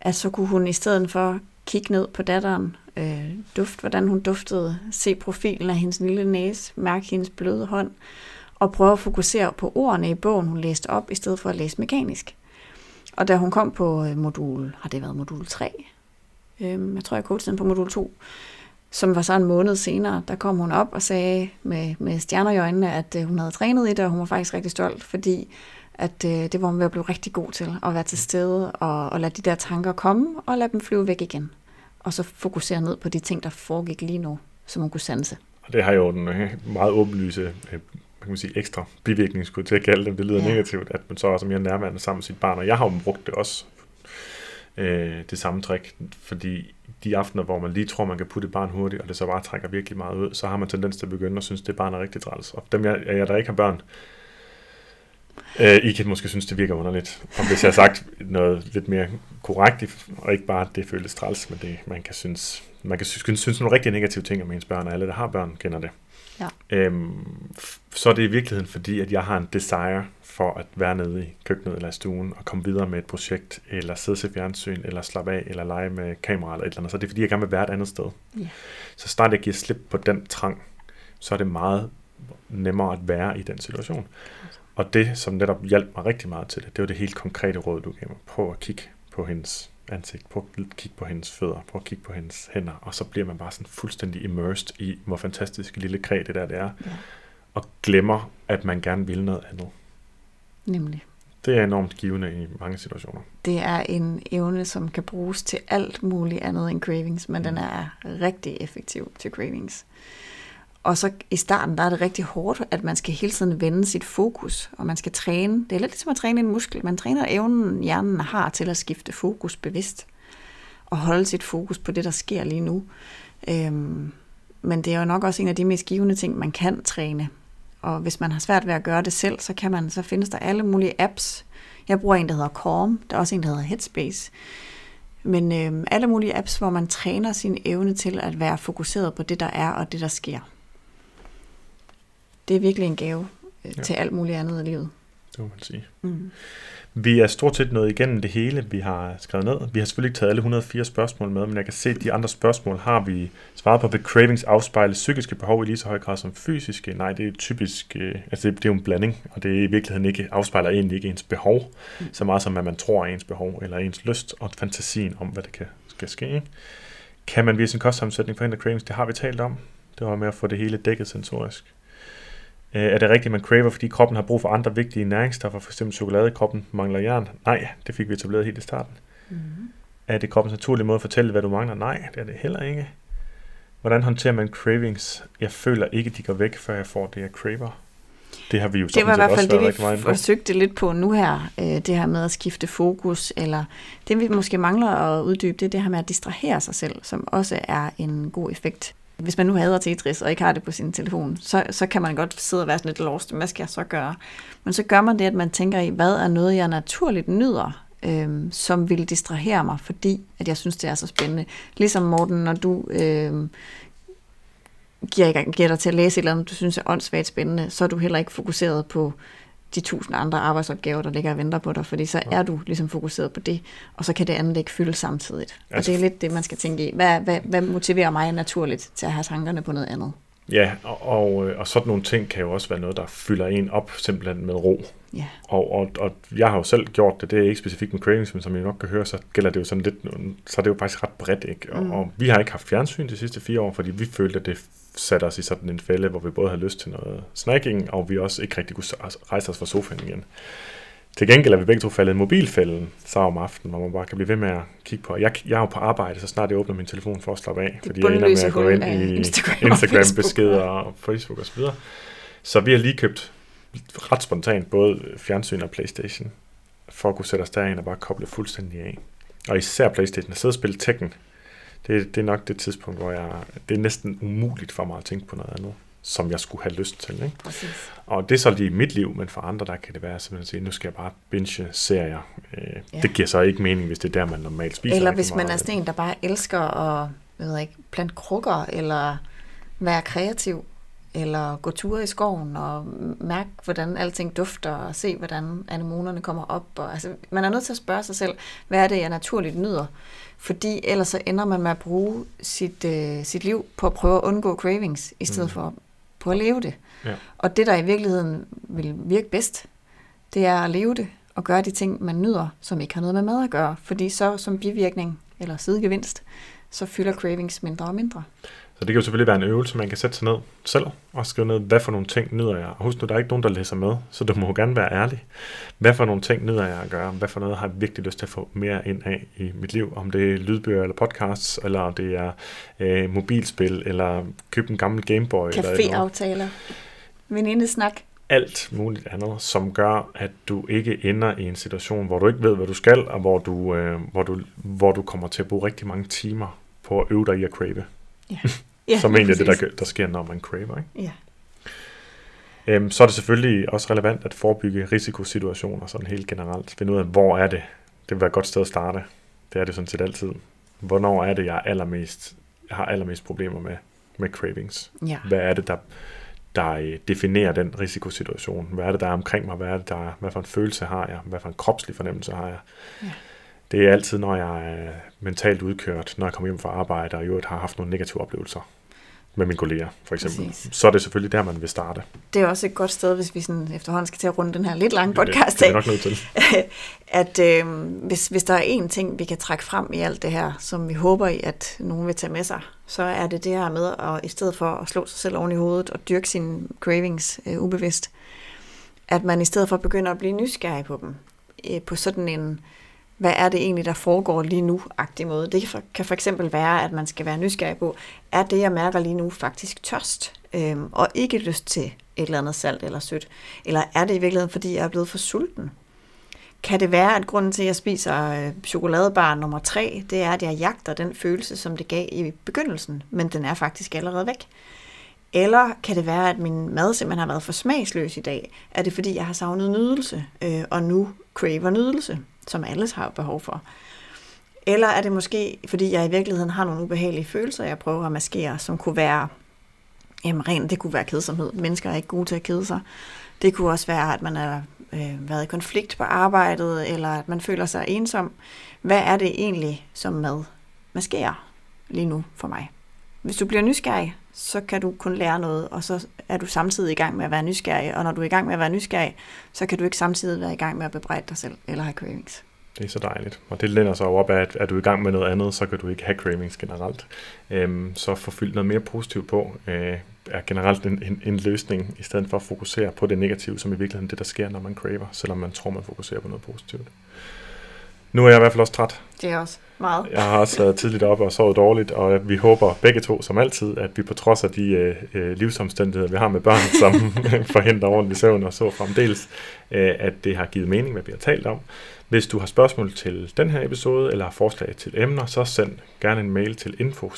at så kunne hun i stedet for kigge ned på datteren, øh, duft, hvordan hun duftede, se profilen af hendes lille næse, mærke hendes bløde hånd, og prøve at fokusere på ordene i bogen, hun læste op, i stedet for at læse mekanisk. Og da hun kom på øh, modul, har det været modul 3? Øh, jeg tror, jeg coachede den på modul 2, som var så en måned senere, der kom hun op og sagde med, med stjerner i øjnene, at øh, hun havde trænet i det, og hun var faktisk rigtig stolt, fordi at øh, det var hun ved at blive rigtig god til, at være til stede og, og lade de der tanker komme, og lade dem flyve væk igen. Og så fokusere ned på de ting, der foregik lige nu, som hun kunne sanse. Og det har jo den øh, meget åbenlyse øh, kan man sige, ekstra bivirkning, skulle til at kalde det. Det lyder ja. negativt, at man så også er mere nærværende sammen med sit barn. Og jeg har jo brugt det også, øh, det samme trick, fordi de aftener, hvor man lige tror, man kan putte et barn hurtigt, og det så bare trækker virkelig meget ud, så har man tendens til at begynde at synes, det barn er rigtig træls. Og dem, jeg, jeg der ikke har børn, øh, I kan måske synes, det virker underligt. Og hvis jeg har sagt noget lidt mere korrekt, og ikke bare, at det føles træls, men det, man kan synes, man kan synes, synes nogle rigtig negative ting om ens børn, og alle, der har børn, kender det. Ja. Øhm, så er det i virkeligheden fordi, at jeg har en desire for at være nede i køkkenet eller i stuen og komme videre med et projekt, eller sidde til fjernsyn, eller slappe af, eller lege med kamera eller et eller andet. Så er det fordi, jeg gerne vil være et andet sted. Ja. Så snart jeg giver slip på den trang, så er det meget nemmere at være i den situation. Og det, som netop hjalp mig rigtig meget til det, det var det helt konkrete råd, du gav mig. Prøv at kigge på hendes ansigt, prøv at kigge på hendes fødder, prøv at kigge på hendes hænder, og så bliver man bare sådan fuldstændig immersed i, hvor fantastisk lille kræ det der det er, Ja. og glemmer, at man gerne vil noget andet. Nemlig. Det er enormt givende i mange situationer. Det er en evne, som kan bruges til alt muligt andet end cravings, men den er rigtig effektiv til cravings. Og så i starten, der er det rigtig hårdt, at man skal hele tiden vende sit fokus, og man skal træne. Det er lidt ligesom at træne en muskel. Man træner evnen, hjernen har til at skifte fokus bevidst, og holde sit fokus på det, der sker lige nu. Øhm, men det er jo nok også en af de mest givende ting, man kan træne. Og hvis man har svært ved at gøre det selv, så kan man, så findes der alle mulige apps. Jeg bruger en, der hedder Calm. Der er også en, der hedder Headspace. Men øhm, alle mulige apps, hvor man træner sin evne til at være fokuseret på det, der er og det, der sker. Det er virkelig en gave øh, Ja. til alt muligt andet i livet. Det må man sige. Mm. Vi er stort set nået igennem det hele, vi har skrevet ned. Vi har selvfølgelig ikke taget alle 104 spørgsmål med, men jeg kan se, at de andre spørgsmål har vi svaret på. Vil cravings afspejle psykiske behov i lige så høj grad som fysiske? Nej, det er typisk, øh, altså det, det er jo en blanding, og det er i virkeligheden ikke, afspejler egentlig ikke ens behov, så meget som at man tror er ens behov, eller ens lyst og fantasien om, hvad det kan, skal ske. Ikke? Kan man via sin kostsammensætning forhindre cravings? Det har vi talt om. Det var med at få det hele dækket sensorisk. Øh, Er det rigtigt, at man craver, fordi kroppen har brug for andre vigtige næringsstoffer, f.eks. chokolade i kroppen mangler jern? Nej, det fik vi etableret helt i starten. Mm-hmm. Er det kroppens naturlige måde at fortælle, hvad du mangler? Nej, det er det heller ikke. Hvordan håndterer man cravings? Jeg føler ikke, de går væk, før jeg får det, jeg craver. Det har vi jo Det var i hvert fald det, vi forsøgte lidt på nu her, øh, det her med at skifte fokus, eller det vi måske mangler at uddybe, det er det her med at distrahere sig selv, som også er en god effekt. Hvis man nu hader Tetris og ikke har det på sin telefon, så, så kan man godt sidde og være sådan lidt lost, hvad skal jeg så gøre? Men så gør man det, at man tænker i, hvad er noget, jeg naturligt nyder, øhm, som vil distrahere mig, fordi at jeg synes, det er så spændende. Ligesom Morten, når du øhm, giver, giver dig til at læse et eller andet, du synes er åndssvagt spændende, så er du heller ikke fokuseret på de tusind andre arbejdsopgaver, der ligger og venter på dig, fordi så er du ligesom fokuseret på det, og så kan det andet ikke fylde samtidigt. Og Altså- det er lidt det, man skal tænke i. Hvad, hvad, hvad motiverer mig naturligt til at have tankerne på noget andet? Ja, og, og, øh, og sådan nogle ting kan jo også være noget, der fylder en op simpelthen med ro. Ja, Og, og, og jeg har jo selv gjort det, det er ikke specifikt med cravings, men som I nok kan høre, så gælder det jo sådan lidt, så er det jo faktisk ret bredt, ikke? Og, Mm. og vi har ikke haft fjernsyn de sidste fire år, fordi vi følte, at det satte os i sådan en fælde, hvor vi både havde lyst til noget snacking, og vi også ikke rigtig kunne rejse os fra sofaen igen. Til gengæld er vi begge to faldet i mobilfælden så om aftenen, hvor man bare kan blive ved med at kigge på. Jeg, jeg er jo på arbejde, så snart jeg åbner min telefon for at slappe af, Det fordi jeg ender med at gå ind i Instagram-beskeder og Facebook og så videre. Så vi har lige købt ret spontant både fjernsyn og Playstation, for at kunne sætte os derind og bare koble fuldstændig af. Og især Playstation, at sidde og spille Tekken, det, det er nok det tidspunkt, hvor jeg, det er næsten umuligt for mig at tænke på noget andet, som jeg skulle have lyst til. Ikke? præcis. Og det er så lige i mit liv, men for andre, der kan det være simpelthen at sige, nu skal jeg bare binge serier. Øh, Ja. Det giver så ikke mening, hvis det er der, man normalt spiser. Eller hvis man er sådan en, der bare elsker at jeg ved ikke, plante krukker, eller være kreativ, eller gå ture i skoven og mærke, hvordan alting dufter, og se, hvordan anemonerne kommer op. Og, altså, man er nødt til at spørge sig selv, hvad er det, jeg naturligt nyder? Fordi ellers så ender man med at bruge sit, øh, sit liv på at prøve at undgå cravings, i stedet Mm. for på at leve det. Ja. Og det, der i virkeligheden vil virke bedst, det er at leve det, og gøre de ting, man nyder, som ikke har noget med mad at gøre. Fordi så som bivirkning, eller sidegevinst, så fylder cravings mindre og mindre. Så det kan jo selvfølgelig være en øvelse, man kan sætte sig ned selv og skrive ned, hvad for nogle ting nyder jeg. Og husk nu, der er ikke nogen, der læser med, så du må gerne være ærlig. Hvad for nogle ting nyder jeg at gøre? Hvad for noget har jeg virkelig lyst til at få mere ind af i mit liv? Om det er lydbøger eller podcasts, eller om det er øh, mobilspil, eller købe en gammel Gameboy. Caféaftaler, venindesnak. alt muligt andet, som gør, at du ikke ender i en situation, hvor du ikke ved, hvad du skal, og hvor du, øh, hvor du, hvor du kommer til at bruge rigtig mange timer på at øve dig i at crave. Ja, som egentlig er det, der, der sker, når man craver. Ikke? Ja. Øhm, så er det selvfølgelig også relevant at forebygge risikosituationer sådan helt generelt. Finde ud af, hvor er det? Det vil være et godt sted at starte. Det er det sådan set altid. Hvornår er det, jeg er allermest, har allermest problemer med, med cravings? ja. Hvad er det, der, der øh, definerer den risikosituation? Hvad er det, der er omkring mig? Hvad, er det, der, er- hvad for en følelse har jeg? Hvad for en kropslig fornemmelse har jeg? Ja. Det er altid, når jeg er mentalt udkørt, når jeg kommer hjem fra arbejde, og i øvrigt har haft nogle negative oplevelser med mine kolleger, for eksempel. Præcis. Så er det selvfølgelig der, man vil starte. Det er også et godt sted, hvis vi sådan efterhånden skal til at runde den her lidt lange Det, podcast det er af. nok nødt til. at øh, hvis, hvis der er én ting, vi kan trække frem i alt det her, som vi håber i, at nogen vil tage med sig, så er det det her med, at i stedet for at slå sig selv oven i hovedet og dyrke sine cravings øh, ubevidst, at man i stedet for begynder at blive nysgerrig på dem, øh, på sådan en, hvad er det egentlig, der foregår lige nu-agtig måde. Det kan for eksempel være, at man skal være nysgerrig på, er det, jeg mærker lige nu, faktisk tørst, øhm, og ikke lyst til et eller andet salt eller sødt? Eller er det i virkeligheden, fordi jeg er blevet for sulten? Kan det være, at grunden til, at jeg spiser øh, chokoladebar nummer 3, det er, at jeg jagter den følelse, som det gav i begyndelsen, men den er faktisk allerede væk? Eller kan det være, at min mad simpelthen har været for smagsløs i dag? Er det fordi, jeg har savnet nydelse, øh, og nu craver nydelse, som alle har behov for? Eller er det måske, fordi jeg i virkeligheden har nogle ubehagelige følelser, jeg prøver at maskere, som kunne være, jamen rent, det kunne være kedsomhed. Mennesker er ikke gode til at kede sig. Det kunne også være, at man har øh, været i konflikt på arbejdet, eller at man føler sig ensom. Hvad er det egentlig, som mad maskerer lige nu for mig? Hvis du bliver nysgerrig, så kan du kun lære noget, og så er du samtidig i gang med at være nysgerrig. Og når du er i gang med at være nysgerrig, så kan du ikke samtidig være i gang med at bebrejde dig selv eller have cravings. Det er så dejligt. Og det lænder sig op af, at er du i gang med noget andet, så kan du ikke have cravings generelt. Øhm, så få fyldt noget mere positivt på, øh, er generelt en, en, en løsning, i stedet for at fokusere på det negative, som i virkeligheden det, der sker, når man craver, selvom man tror, man fokuserer på noget positivt. Nu er jeg i hvert fald også træt. Det er også meget. Jeg har også været tidligt oppe og sovet dårligt, og vi håber begge to, som altid, at vi på trods af de øh, øh livsomstændigheder, vi har med børn, som forhindrer ordentlig søvn og så fremdeles, øh, at det har givet mening, hvad vi har talt om. Hvis du har spørgsmål til den her episode, eller har forslag til emner, så send gerne en mail til info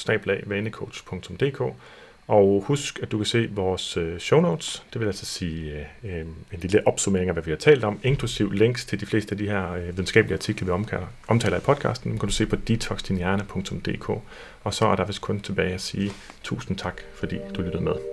og husk, at du kan se vores øh, show notes, det vil altså sige øh, øh, en lille opsummering af, hvad vi har talt om, inklusiv links til de fleste af de her øh, videnskabelige artikler, vi omtaler, omtaler i podcasten, dem kan du se på detoxdinhjerne.dk. Og så er der vist kun tilbage at sige tusind tak, fordi du lyttede med.